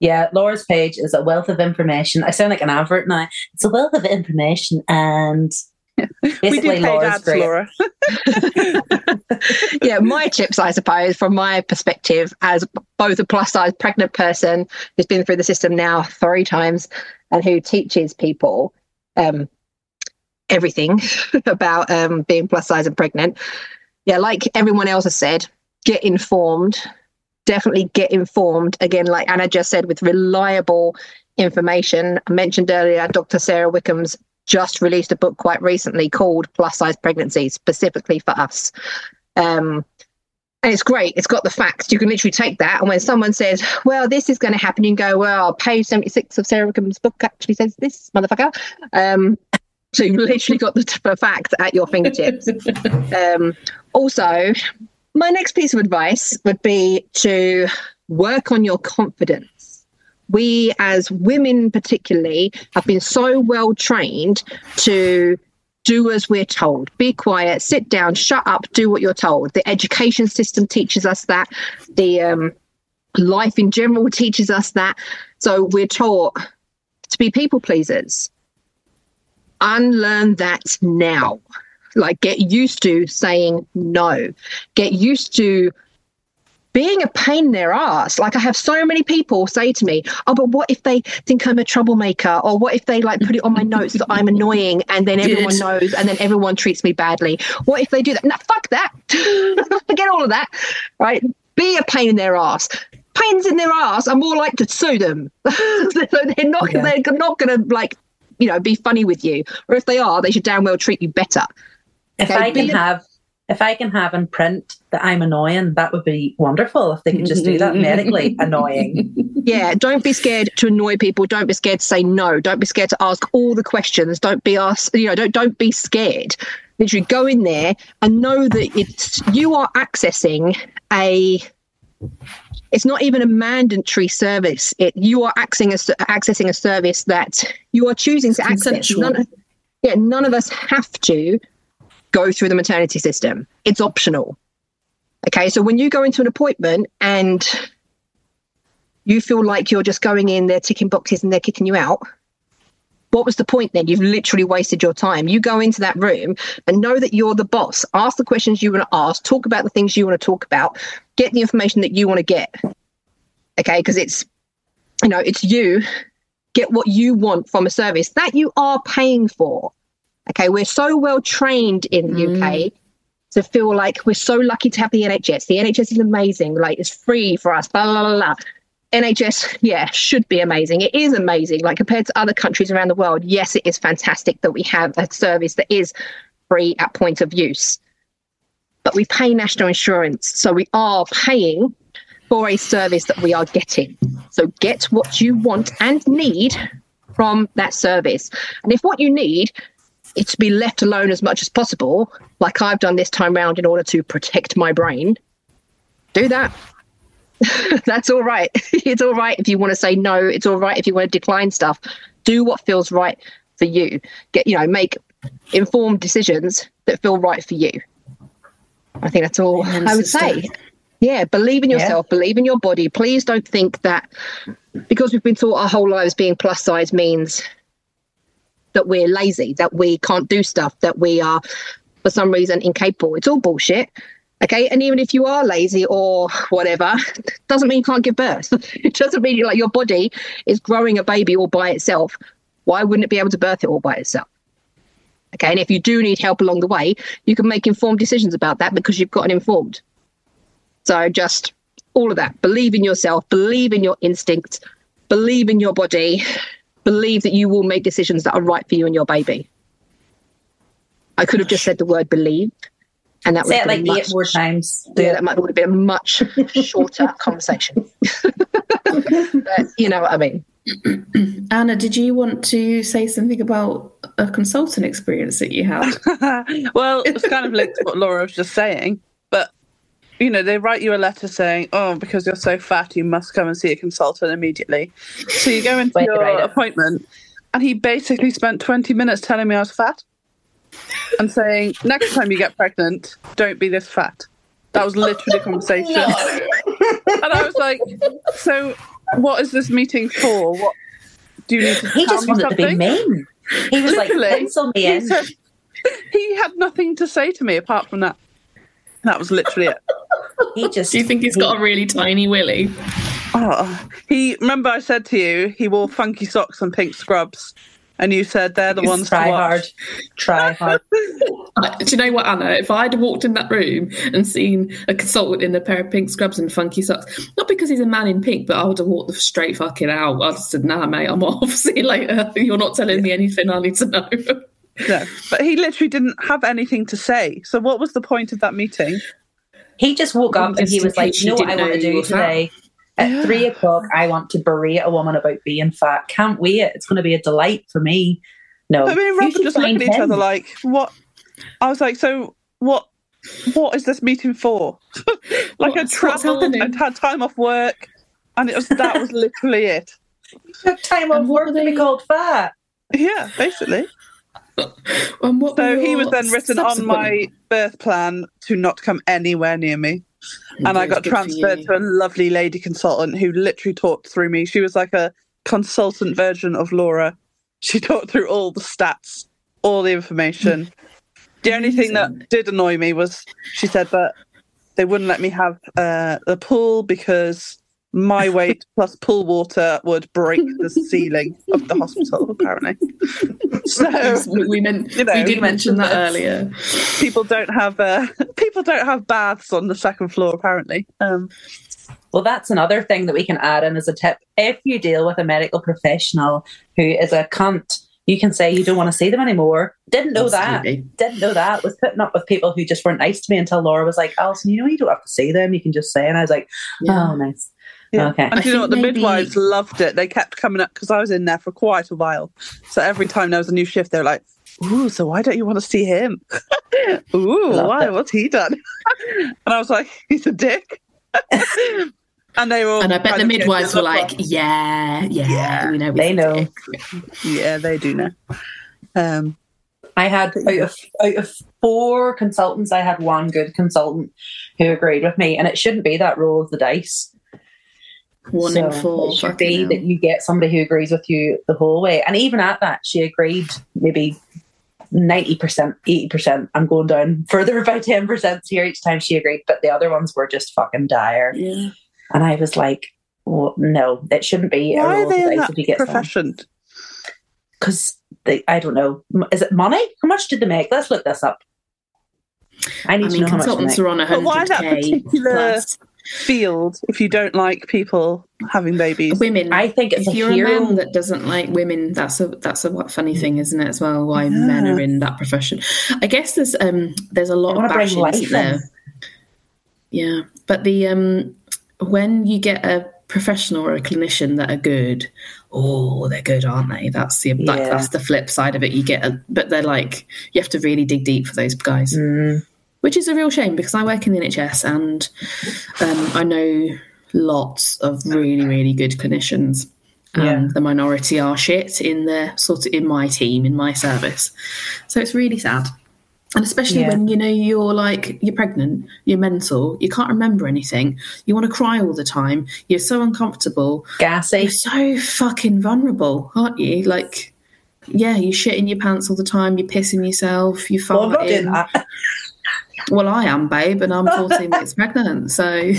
Yeah, Laura's page is a wealth of information. I sound like an advert now. It's a wealth of information and basically Laura's ads, great. Laura. yeah, my tips, I suppose, from my perspective as both a plus size pregnant person who's been through the system now three times and who teaches people um, everything about um, being plus size and pregnant yeah, like everyone else has said, get informed. Definitely get informed. Again, like Anna just said, with reliable information. I mentioned earlier, Dr. Sara Wickham's just released a book quite recently called Plus Size Pregnancy, specifically for us. Um, and it's great. It's got the facts. You can literally take that. And when someone says, well, this is going to happen, you can go, well, page 76 of Sara Wickham's book actually says this, motherfucker. Um, so you've literally got the facts at your fingertips. um, also, my next piece of advice would be to work on your confidence. We, as women particularly, have been so well trained to do as we're told. Be quiet, sit down, shut up, do what you're told. The education system teaches us that. The um, life in general teaches us that. So we're taught to be people pleasers unlearn that now. Like, get used to saying no. Get used to being a pain in their ass. Like I have so many people say to me, "Oh, but what if they think I'm a troublemaker, or what if they like put it on my notes that I'm annoying, and then everyone Good. knows, and then everyone treats me badly? What if they do that? No, fuck that. Forget all of that. Right? Be a pain in their ass. Pains in their ass. I'm more like to sue them. they're not. Yeah. They're not going to like you know, be funny with you. Or if they are, they should damn well treat you better. If I can have if I can have in print that I'm annoying, that would be wonderful if they could just do that mm-hmm. medically annoying. Yeah, don't be scared to annoy people. Don't be scared to say no. Don't be scared to ask all the questions. Don't be asked, you know, don't don't be scared. Literally go in there and know that it's you are accessing a it's not even a mandatory service. It you are accessing a, accessing a service that you are choosing to access. None, yeah, none of us have to go through the maternity system. It's optional. Okay, so when you go into an appointment and you feel like you're just going in, they're ticking boxes and they're kicking you out. What was the point then? You've literally wasted your time. You go into that room and know that you're the boss. Ask the questions you want to ask, talk about the things you want to talk about, get the information that you want to get. Okay, because it's, you know, it's you. Get what you want from a service that you are paying for. Okay, we're so well trained in the UK mm. to feel like we're so lucky to have the NHS. The NHS is amazing. Like it's free for us. Blah blah blah. blah. NHS, yeah, should be amazing. It is amazing. Like compared to other countries around the world, yes, it is fantastic that we have a service that is free at point of use. But we pay national insurance, so we are paying for a service that we are getting. So get what you want and need from that service. And if what you need to be left alone as much as possible, like I've done this time round in order to protect my brain, do that. That's all right. It's all right if you want to say no. It's all right if you want to decline stuff. Do what feels right for you. Get you know, make informed decisions that feel right for you. I think that's all I would say. Yeah, believe in Yeah. yourself, believe in your body. Please don't think that because we've been taught our whole lives being plus size means that we're lazy, that we can't do stuff, that we are for some reason incapable. It's all bullshit. Okay. And even if you are lazy or whatever, doesn't mean you can't give birth. It doesn't mean like your body is growing a baby all by itself. Why wouldn't it be able to birth it all by itself? Okay. And if you do need help along the way, you can make informed decisions about that because you've gotten informed. So just all of that. Believe in yourself, believe in your instincts, believe in your body, believe that you will make decisions that are right for you and your baby. I could have just said the word believe, and that Say would it have like been eight more times. Yeah, that might would have been a much shorter conversation. but you know what I mean. Anna, did you want to say something about a consultant experience that you had? well, it's kind of linked to what Laura was just saying, but you know, they write you a letter saying, "Oh, because you're so fat, you must come and see a consultant immediately." So you go into Way to your write it. appointment, and he basically spent 20 minutes telling me I was fat and saying, "Next time you get pregnant, don't be this fat." That was literally the conversation, and I was like, "So, what is this meeting for? What do you need to He tell just me wanted to be mean. He was like, Literally. pencil me He said- he had nothing to say to me apart from that. That was literally it. He just. Do you think he's got a really tiny willy? Oh, he remember I said to you he wore funky socks and pink scrubs, and you said they're the He's ones try to watch. hard. Try hard. Do you know what, Anna? If I'd walked in that room and seen a consultant in a pair of pink scrubs and funky socks, not because he's a man in pink, but I would have walked the straight fucking out. I'd have said, nah, mate, I'm off. See you later. You're not telling me anything I need to know. No, but he literally didn't have anything to say. So what was the point of that meeting? He just woke up and he was like, you know what I want to do today? At Yeah. three o'clock, I want to berate a woman about being fat. Can't wait. It's going to be a delight for me. No. I mean, Rob just looking at each him. other like, what? I was like, so what? What is this meeting for? like I travelled? I'd had time off work, and it was that was literally it. took time off work to be called fat. Yeah, basically. And what So he was then written on my birth plan to not come anywhere near me. And I got transferred to a lovely lady consultant who literally talked through me. She was like a consultant version of Laura. She talked through all the stats, all the information. The only thing that did annoy me was she said that they wouldn't let me have uh, the pool because my weight plus pool water would break the ceiling of the hospital, apparently. So we, we, meant, You know, we did mention that earlier. people don't have uh, people don't have baths on the second floor apparently um Well, that's another thing that we can add in as a tip. If you deal with a medical professional who is a cunt You can say you don't want to see them anymore. Didn't know Absolutely. that. Didn't know that. Was putting up with people who just weren't nice to me until Laura was like, Alison, you know, you don't have to see them. You can just say. And I was like, Yeah. oh, nice. Yeah. Okay. And do you know what? The maybe- midwives loved it. They kept coming up because I was in there for quite a while. So every time there was a new shift, they were like, "Ooh, so why don't you want to see him? Ooh, Love why? it. What's he done?" and I was like, "He's a dick." and they were. all And I bet the midwives were like, up. yeah, yeah, Yeah, we know. they know. "Yeah, they do know." Um, I had out of out of four consultants, I had one good consultant who agreed with me, and it shouldn't be that roll of the dice. One So in four. It should be that you get somebody who agrees with you the whole way, and even at that, she agreed maybe ninety percent, eighty percent. I'm going down further by ten percent here each time she agreed, but the other ones were just fucking dire, Yeah. and I was like. Well, no, it shouldn't be. why a are they in that if you get profession? Because they, I don't know. Is it money? How much did they make? Let's look this up. I need I to mean, know how much they consultants make. are on a But why hundred that k particular- plus. Field if you don't like people having babies. Women. I think if you're hero. a man that doesn't like women, that's a that's a funny thing, isn't it? As well, why men are in that profession. I guess there's um there's a lot of wanna bashing, life there? in. Yeah, but the um when you get a professional or a clinician that are good, oh, they're good, aren't they? That's the that, that's the flip side of it. You get, a, but they're like you have to really dig deep for those guys, Mm, which is a real shame because I work in the NHS and um, I know lots of really really good clinicians. And Yeah. the minority are shit in the sort of in my team in my service, so it's really sad. And especially Yeah. when you know you're like you're pregnant, you're mental, you can't remember anything, you want to cry all the time, you're so uncomfortable, gassy. you're so fucking vulnerable, aren't you? Like, yeah, you shit in your pants all the time, you're pissing yourself, you Well, farting. that. Well, I am, babe, and I'm 14 weeks pregnant, so.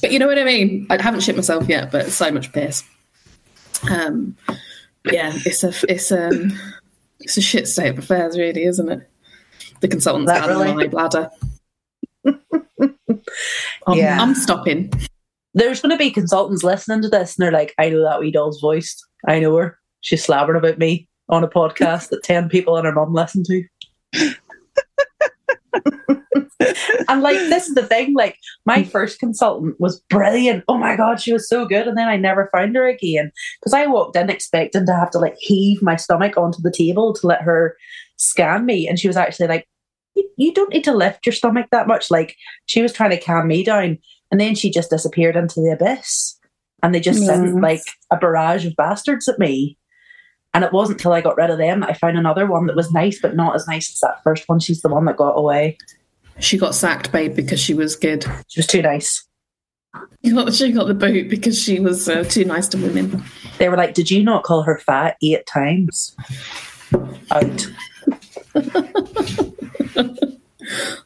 but you know what I mean. I haven't shit myself yet, but so much piss. Um, yeah, it's a it's a, it's a shit state of affairs, really, isn't it? The consultant's That really? high bladder. I'm, Yeah. I'm stopping. There's going to be consultants listening to this, and they're like, "I know that wee doll's voice. I know her. She's slabbering about me on a podcast that ten people and her mum listen to." And like this is the thing like my mm. first consultant was brilliant. Oh my god she was so good. And then i never found her again. Because i walked in expecting to have to like heave my stomach onto the table to let her scan me. And she was actually like you, you don't need to lift your stomach that much. Like she was trying to calm me down. And then she just disappeared into the abyss. And they just sent like a barrage of bastards at me and it wasn't till I got rid of them that I found another one that was nice, but not as nice as that first one. She's the one that got away. She got sacked, babe, because she was good. She was too nice. She got, she got the boot because she was uh, too nice to women. They were like, Did you not call her fat eight times? Out.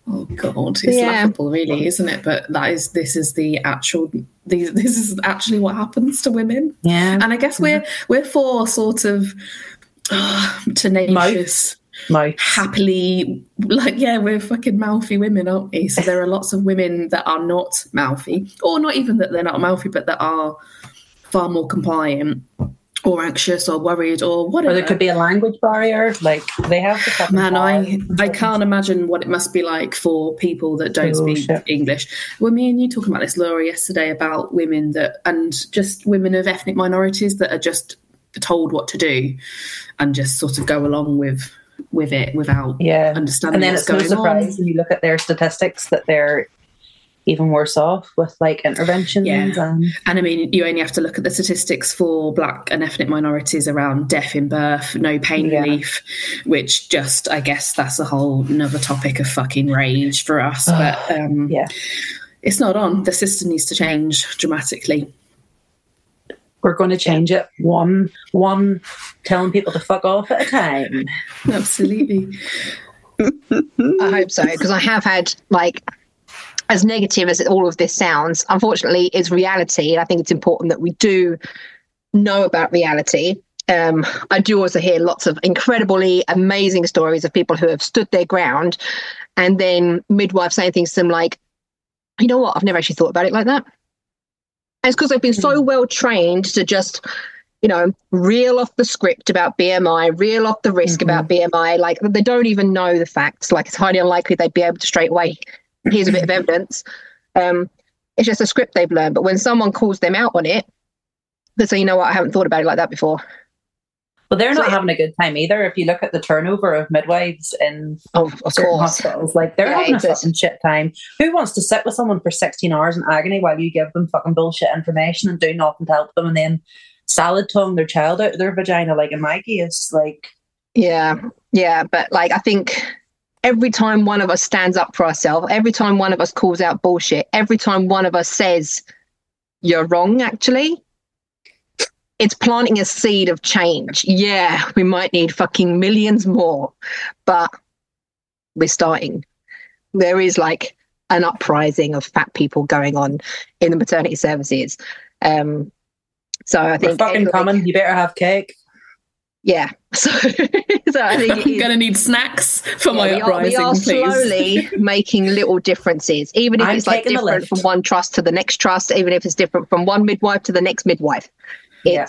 Oh God, it's Yeah. laughable, really, isn't it? But that is this is the actual. These, this is actually what happens to women, Yeah. and I guess we're we're for sort of uh, tenacious, Mouth. happily, like yeah, we're fucking mouthy women, aren't we? So there are lots of women that are not mouthy, or not even that they're not mouthy, but that are far more compliant, or anxious, or worried, or whatever. Or there could be a language barrier. Like they have to Man, I. I can't imagine what it must be like for people that don't Oh, speak shit. English. Well, me and you talking about this, Laura, yesterday about women that, and just women of ethnic minorities that are just told what to do and just sort of go along with with it without Yeah. understanding And then what's it's no going on. surprise when you look at their statistics that they're even worse off with like interventions Yeah. and And I mean, you only have to look at the statistics for black and ethnic minorities around death in birth, no pain Yeah. relief, which just, I guess, that's a whole another topic of fucking rage for us. but um, yeah. it's not on. The system needs to change dramatically. We're going to change it one one telling people to fuck off at a time. Absolutely. I hope so because I have had like as negative as all of this sounds. Unfortunately, is reality. And I think it's important that we do know about reality. Um, I do also hear lots of incredibly amazing stories of people who have stood their ground, and then midwives saying things to them like, "You know what? I've never actually thought about it like that." And it's because they've been so well trained to just you know, reel off the script about BMI, reel off the risk Mhm. about BMI. Like they don't even know the facts. Like it's highly unlikely they'd be able to straight away. Here's a bit of evidence. Um, it's just a script they've learned. But when someone calls them out on it, they say, you know what, I haven't thought about it like that before. But they're not So- having a good time either. If you look at the turnover of midwives in Oh, of certain course. hospitals, like they're Yeah, having a fucking shit time. Who wants to sit with someone for 16 hours in agony while you give them fucking bullshit information and do nothing to help them and then salad tongue their child out of their vagina like in my case? Like, Yeah, yeah, but like I think every time one of us stands up for ourselves, every time one of us calls out bullshit, every time one of us says you're wrong, actually, it's planting a seed of change. Yeah, we might need fucking millions more, but we're starting. There is like an uprising of fat people going on in the maternity services. Um, so I think we're fucking coming. You better have cake. Yeah, so, so I think it I'm going to need snacks for my yeah, we are, uprising, we are please. slowly making little differences, even if I'm it's like different from one trust to the next trust, even if it's different from one midwife to the next midwife. Yeah.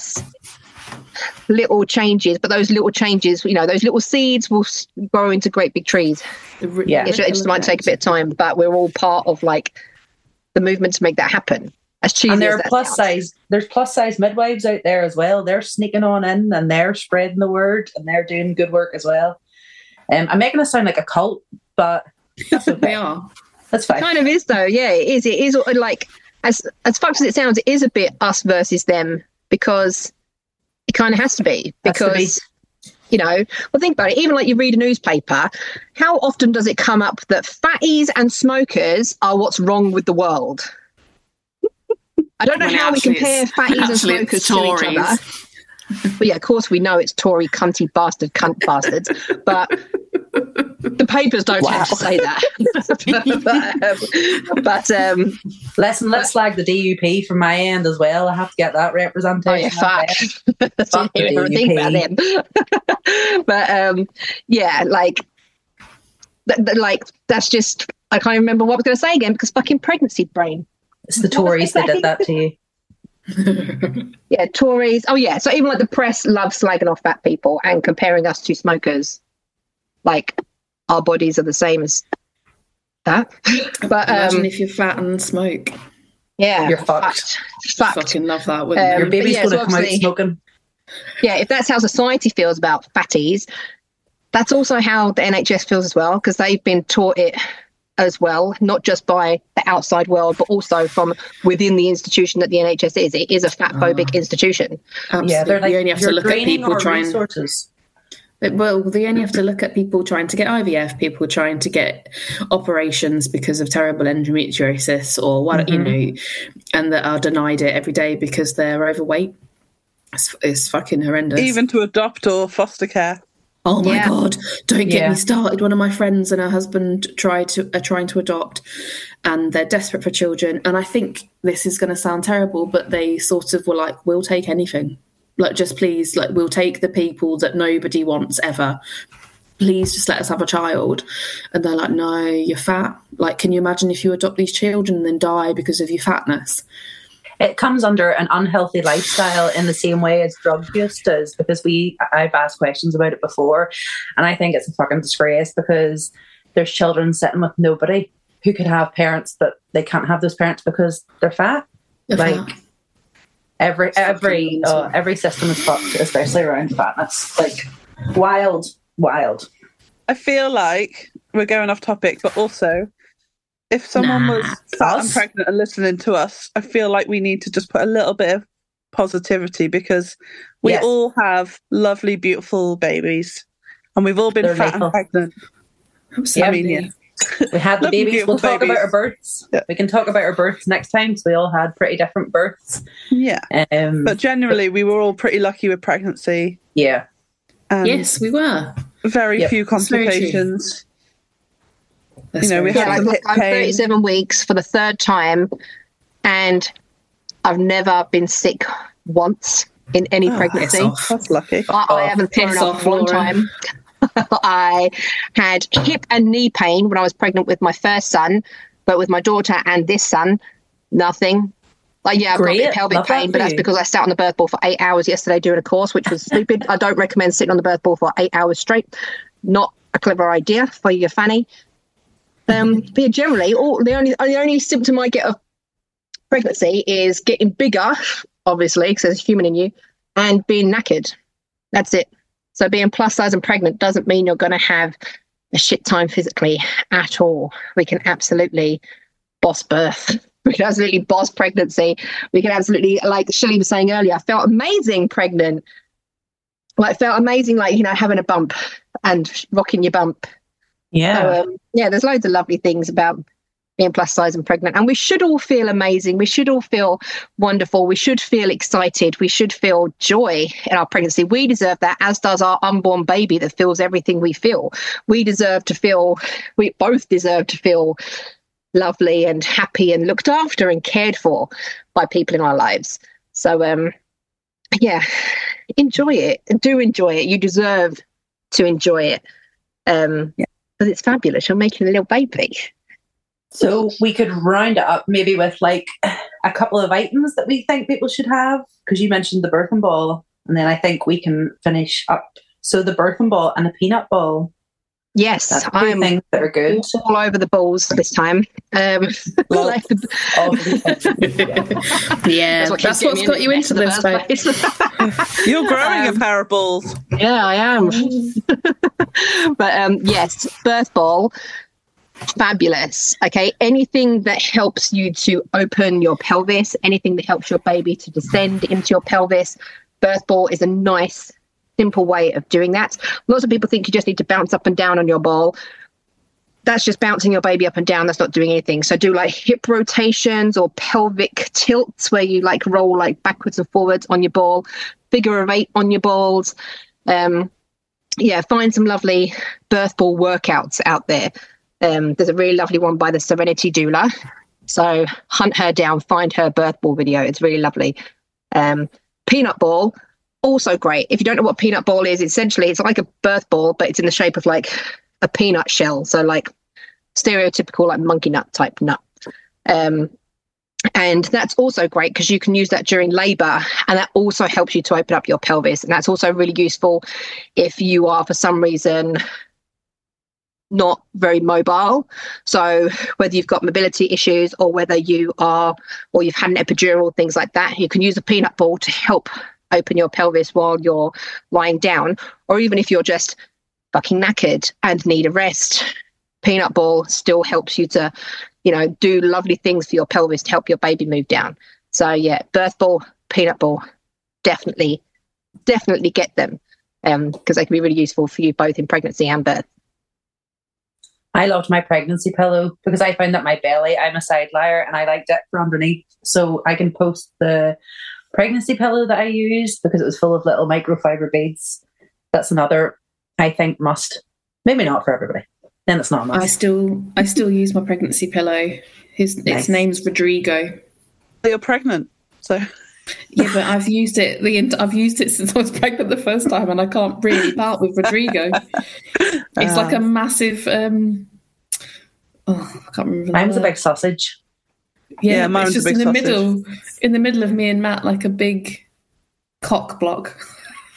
Little changes, but those little changes, you know, those little seeds will grow into great big trees. Yeah. It, it just might take a bit of time, but we're all part of like the movement to make that happen. As cheesy and there as are plus size there's plus size midwives out there as well. They're sneaking on in and they're spreading the word and they're doing good work as well. Um, i'm making it sound like a cult but that's They are. that's fine. Kind of is though. Yeah it is. It is like as as fucked as it sounds it is a bit us versus them because it kind of has to be Has to be. because you know well think about it. Even like you read a newspaper how often does it come up that fatties and smokers are what's wrong with the world I don't know When how we compare it's- fatties and actually smokers it's to each other. But yeah, of course we know it's Tory cunty bastard cunt bastards, but the papers don't tend to say that. but, um, but um, let's let's slag the DUP from my end as well i have to get that oh representation yeah, fuck. Fuck the Didn't even think about them. but um, yeah, like, th- th- like that's just I can't remember what I was going to say again because fucking pregnancy brain. It's the tories that did that to you Yeah, Tories. Oh yeah, so even like the press loves slagging off fat people and comparing us to smokers, like our bodies are the same as that. But Imagine um, if you're fat and smoke. yeah, You're fucked. Fucked. Fucking love that, wouldn't Um, your but baby's yeah, going so come out smoking yeah, if that's how society feels about fatties, that's also how the NHS feels as well, because they've been taught it as well, not just by the outside world, but also from within the institution that the NHS is. It is a fat phobic Ah. institution. Absolutely. yeah they're like you only have to look at people trying. resources Well, they only have to look at people trying to get IVF, people trying to get operations because of terrible endometriosis or what you know, and that are denied it every day because they're overweight. It's, it's fucking horrendous. Even to adopt or foster care. Oh my Yeah. god, don't get Yeah. me started. One of my friends and her husband tried to are trying to adopt, and they're desperate for children. And I think this is going to sound terrible, but they sort of were like, "We'll take anything." Like, just please, like, we'll take the people that nobody wants ever please just let us have a child. And they're like, no, you're fat. Like, can you imagine if you adopt these children and then die because of your fatness? It comes under an unhealthy lifestyle in the same way as drug use does because we I've asked questions about it before and I think it's a fucking disgrace because there's children sitting with nobody who could have parents but they can't have those parents because they're fat You're Like, fat. every It's every mental. uh, every system is fucked especially around fatness like wild wild I feel like we're going off topic, but also if someone Nah. was fat and pregnant and listening to us, I feel like we need to just put a little bit of positivity because we Yes. all have lovely, beautiful babies. And we've all been They're fat lethal. and pregnant. Absolutely. I mean, yeah. we had the babies we'll talk babies. about our births Yeah. we can talk about our births next time so we all had pretty different births Yeah. um But generally, we were all pretty lucky with pregnancy. yeah And Yes, we were. Very Yep. few That's very complications. That's You know, we very Yeah, had true. like, I'm 37 weeks for the third time, and I've never been sick once in any Oh, pregnancy. piss. That's lucky. I, I haven't thrown piss up off, one time. I had hip and knee pain when I was pregnant with my first son, but with my daughter and this son, nothing. Like, yeah, I've got a bit Great. of pelvic Love pain, for but that's because I sat on the birth ball for eight hours yesterday doing a course, which was stupid. I don't recommend sitting on the birth ball for eight hours straight. Not a clever idea for your fanny. Um, but yeah, generally, all the only the only symptom I get of pregnancy is getting bigger, obviously, because there's a human in you, and being knackered. That's it. So being plus size and pregnant doesn't mean you're going to have a shit time physically at all. We can absolutely boss birth. We can absolutely boss pregnancy. We can absolutely, like Shelley was saying earlier, I felt amazing pregnant. Like felt amazing, like you know, having a bump and rocking your bump. Yeah. So, um, yeah, there's loads of lovely things about being plus size and pregnant. And we should all feel amazing. We should all feel wonderful. We should feel excited. We should feel joy in our pregnancy. We deserve that, as does our unborn baby that feels everything we feel. We deserve to feel, we both deserve to feel lovely and happy and looked after and cared for by people in our lives. So, um, yeah, enjoy it. Do enjoy it. You deserve to enjoy it. Um, because it's fabulous. You're making a little baby. So we could round it up maybe with like a couple of items that we think people should have. Because you mentioned the birthing ball, and then I think we can finish up. So the birthing ball and the peanut ball. Yes, That's I'm things that are good. all over the balls this time. Um, Well, like the- All of these yeah, what that's what's got you into the this, place. You're growing Um, a pair of balls. yeah, I am. but um, yes, birth ball, fabulous. Okay, anything that helps you to open your pelvis, anything that helps your baby to descend into your pelvis, birth ball is a nice, simple way of doing that. Lots of people think you just need to bounce up and down on your ball. That's just bouncing your baby up and down. That's not doing anything. So do like hip rotations or pelvic tilts where you like roll like backwards and forwards on your ball, figure of eight on your balls. Um, yeah, find some lovely birth ball workouts out there. Um, there's a really lovely one by the Serenity Doula. So hunt her down, find her birth ball video. It's really lovely. Um, peanut ball, also great. If you don't know what peanut ball is, essentially it's like a birth ball, but it's in the shape of like a peanut shell. So like stereotypical like monkey nut type nut. Um, and that's also great because you can use that during labor and that also helps you to open up your pelvis. And that's also really useful if you are, for some reason, not very mobile. So whether you've got mobility issues or whether you are, or you've had an epidural, things like that, you can use a peanut ball to help open your pelvis while you're lying down. Or even if you're just fucking knackered and need a rest, peanut ball still helps you to, you know, do lovely things for your pelvis to help your baby move down. So yeah, birth ball, peanut ball, definitely, definitely get them um, because they can be really useful for you both in pregnancy and birth. I loved my pregnancy pillow because I found that my belly, I'm a side liar and I liked it for underneath. So I can post the pregnancy pillow that I used because it was full of little microfiber beads. That's another, I think, must. Maybe not for everybody. Then it's not a I must. still I still use my pregnancy pillow. His Nice. its name's Rodrigo. You're pregnant, so Yeah, but I've used it the I've used it since I was pregnant the first time, and I can't really part with Rodrigo. It's like a massive. um Oh, I can't remember. the Mine was a big sausage. Yeah, Yeah, it's just in the sausage. middle, in the middle of me and Matt, like a big cock block.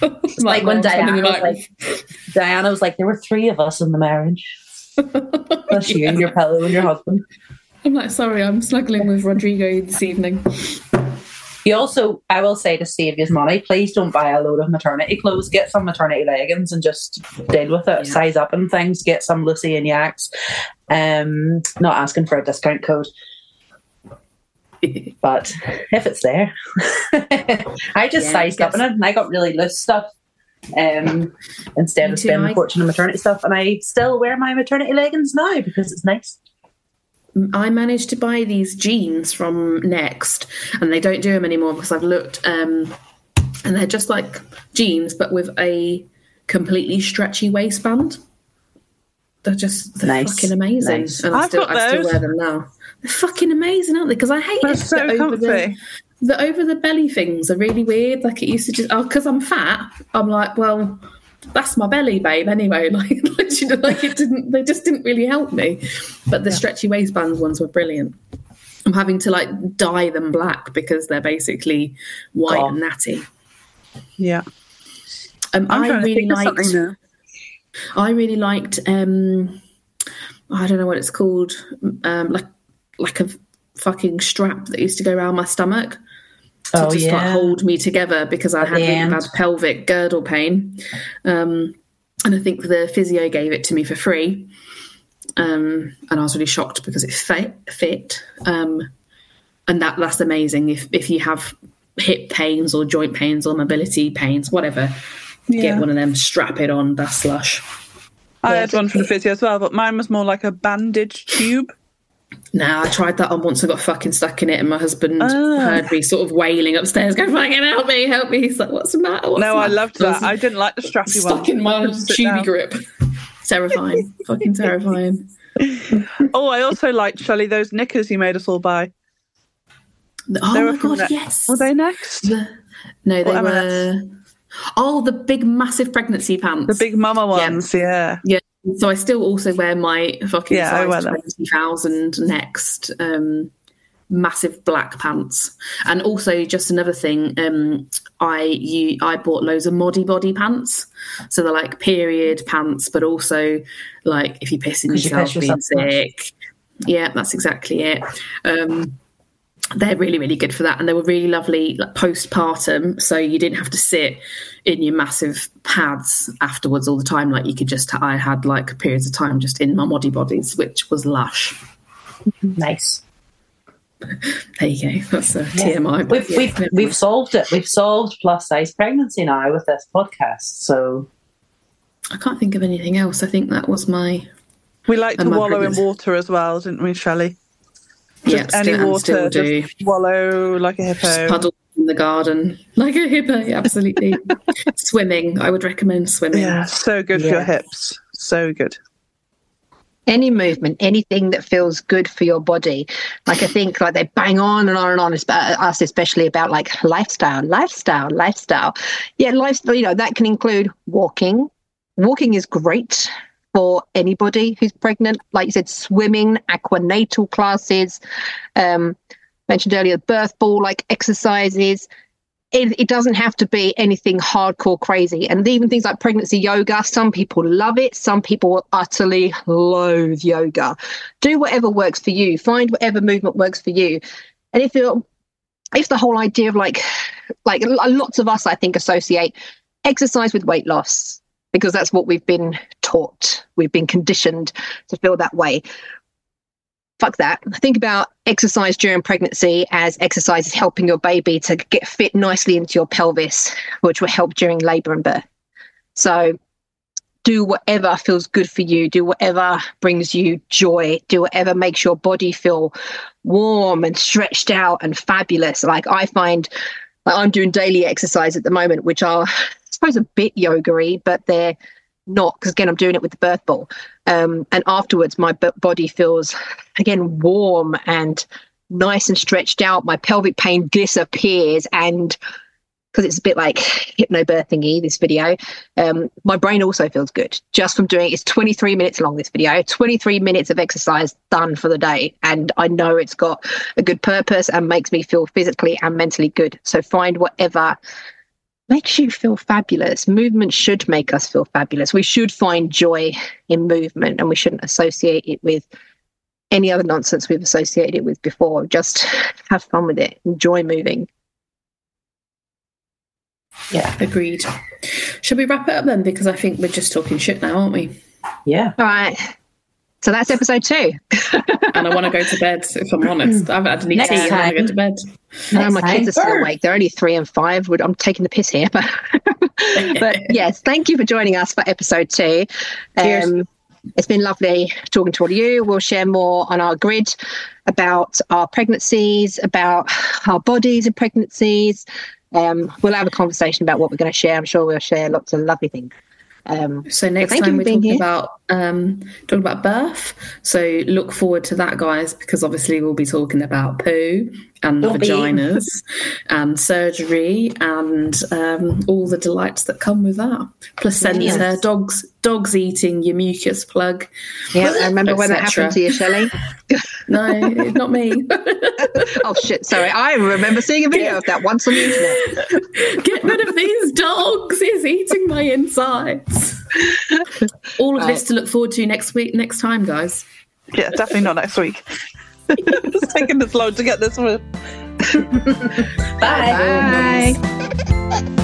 It's like when Diana was like, like, Diana was like, there were three of us in the marriage. Plus you and your pillow and your husband. I'm like, sorry, I'm snuggling with Rodrigo this evening. You also, I will say to save you money, please don't buy a load of maternity clothes. Get some maternity leggings and just deal with it. Yeah. Size up and things. Get some Lucy and Yaks. Um, not asking for a discount code, but if it's there, I just Yeah, sized up in it and I got really loose stuff. Um, instead of spending I- a fortune on maternity stuff, and I still wear my maternity leggings now because it's nice. I managed to buy these jeans from Next, and they don't do them anymore because I've looked, um, and they're just like jeans, but with a completely stretchy waistband. They're just they're Nice. fucking amazing, Nice. and I I've still got I still wear them now. They're fucking amazing, aren't they? Because I hate They're it. so that over the- the over the belly things are really weird. Like it used to just oh, because I'm fat. I'm like, well, that's my belly, babe. Anyway, like, like, you know, like it didn't. They just didn't really help me. But the stretchy waistband ones were brilliant. I'm having to like dye them black because they're basically white Oh. and natty. Yeah. Um, I'm I trying to really think liked. I really liked. Um, I don't know what it's called. Um, like like a fucking strap that used to go around my stomach to Oh, just like hold me together because I At had really end. bad pelvic girdle pain. Um, and I think the physio gave it to me for free. Um, and I was really shocked because it fit. fit. Um, and that that's amazing. If if you have hip pains or joint pains or mobility pains, whatever, Yeah. get one of them, strap it on. That's lush. I Yeah, had one from the physio as well, but mine was more like a bandage tube. Now I tried that on once. I got fucking stuck in it, and my husband Ah. heard me sort of wailing upstairs, going, "Fucking help me, help me!" He's like, "What's the matter?" What's no, the I matter?" loved I was that. I didn't like the strappy one. stuck in my Tubigrip. terrifying, fucking terrifying. Oh, I also liked Shelley those knickers you made us all buy. Oh They my god, that- yes. Were they next? The- no, they Or were. M&S? Oh, the big, massive pregnancy pants. The big mama ones, yeah. Yeah. So I still also wear my fucking Yeah, size twenty thousand next um, massive black pants, and also just another thing. Um, I you I bought loads of Modibodi pants, so they're like period pants, but also like if you piss in 'Cause you yourself, being yourself so much. Yeah, that's exactly it. Um, they're really really good for that and they were really lovely like postpartum so you didn't have to sit in your massive pads afterwards all the time like you could just i had like periods of time just in my body bodies which was lush Nice. there you go that's a tmi but We've yeah, we've we've solved it. We've solved plus size pregnancy now with this podcast. So i can't think of anything else i think that was my We like to And my wallow in water as well, didn't we, Shelley? Yeah Just any still, and water, still do just wallow like a just hippo. puddle in the garden like a hippo yeah, absolutely swimming i would recommend swimming Yeah, so good for your hips. So good. any movement, anything that feels good for your body. Like I think like they bang on and on and on, about uh, us especially about like lifestyle, lifestyle, lifestyle. Yeah, lifestyle, you know, that can include walking. Walking is great for anybody who's pregnant. Like you said, swimming, aquanatal classes, um, mentioned earlier, birth ball like exercises. It, it doesn't have to be anything hardcore crazy. And even things like pregnancy yoga, some people love it, some people utterly loathe yoga. Do whatever works for you. Find whatever movement works for you. And if you're if the whole idea of like like lots of us I think associate exercise with weight loss because that's what we've been taught. We've been conditioned to feel that way fuck that. Think about exercise during pregnancy as exercise is helping your baby to get fit nicely into your pelvis, which will help during labor and birth. So do whatever feels good for you, do whatever brings you joy, do whatever makes your body feel warm and stretched out and fabulous. Like I find like I'm doing daily exercise at the moment, which are I suppose a bit yoga but they're not because again I'm doing it with the birth ball. Um, and afterwards, my b- body feels again warm and nice and stretched out. My pelvic pain disappears, and because it's a bit like hypnobirthingy, this video, um, my brain also feels good just from doing. It's 23 minutes long. This video, 23 minutes of exercise done for the day, and I know it's got a good purpose and makes me feel physically and mentally good. So find whatever makes you feel fabulous. Movement should make us feel fabulous. We should find joy in movement and we shouldn't associate it with any other nonsense we've associated it with before. Just have fun with it. Enjoy moving. yeah, agreed should we wrap it up then because i think we're just talking shit now aren't we yeah. All right. So that's episode two. and I want to go to bed. If I'm honest, I haven't had any Next tea. and I want to go to bed. No, my Next kids are still awake. They're only three and five. I'm taking the piss here, but but yes, thank you for joining us for episode two. Cheers. Um, it's been lovely talking to all of you. We'll share more on our grid about our pregnancies, about our bodies and pregnancies. Um, we'll have a conversation about what we're going to share. I'm sure we'll share lots of lovely things. Um, So next time we're talking here. about um, talking about birth. So look forward to that, guys, because obviously we'll be talking about poo and Don't be. vaginas and surgery and um, all the delights that come with that. Placenta, Yes. dogs dogs eating your mucus plug. yeah, I remember when that happened to you, Shelley. No, not me. Oh shit! Sorry, I remember seeing a video of that once on the internet. Get rid of these dogs. He's eating my insides. All of this to look forward to next week, next time, guys. Yeah, definitely not next week. it's taking this long to get this one. Bye. Bye. Bye.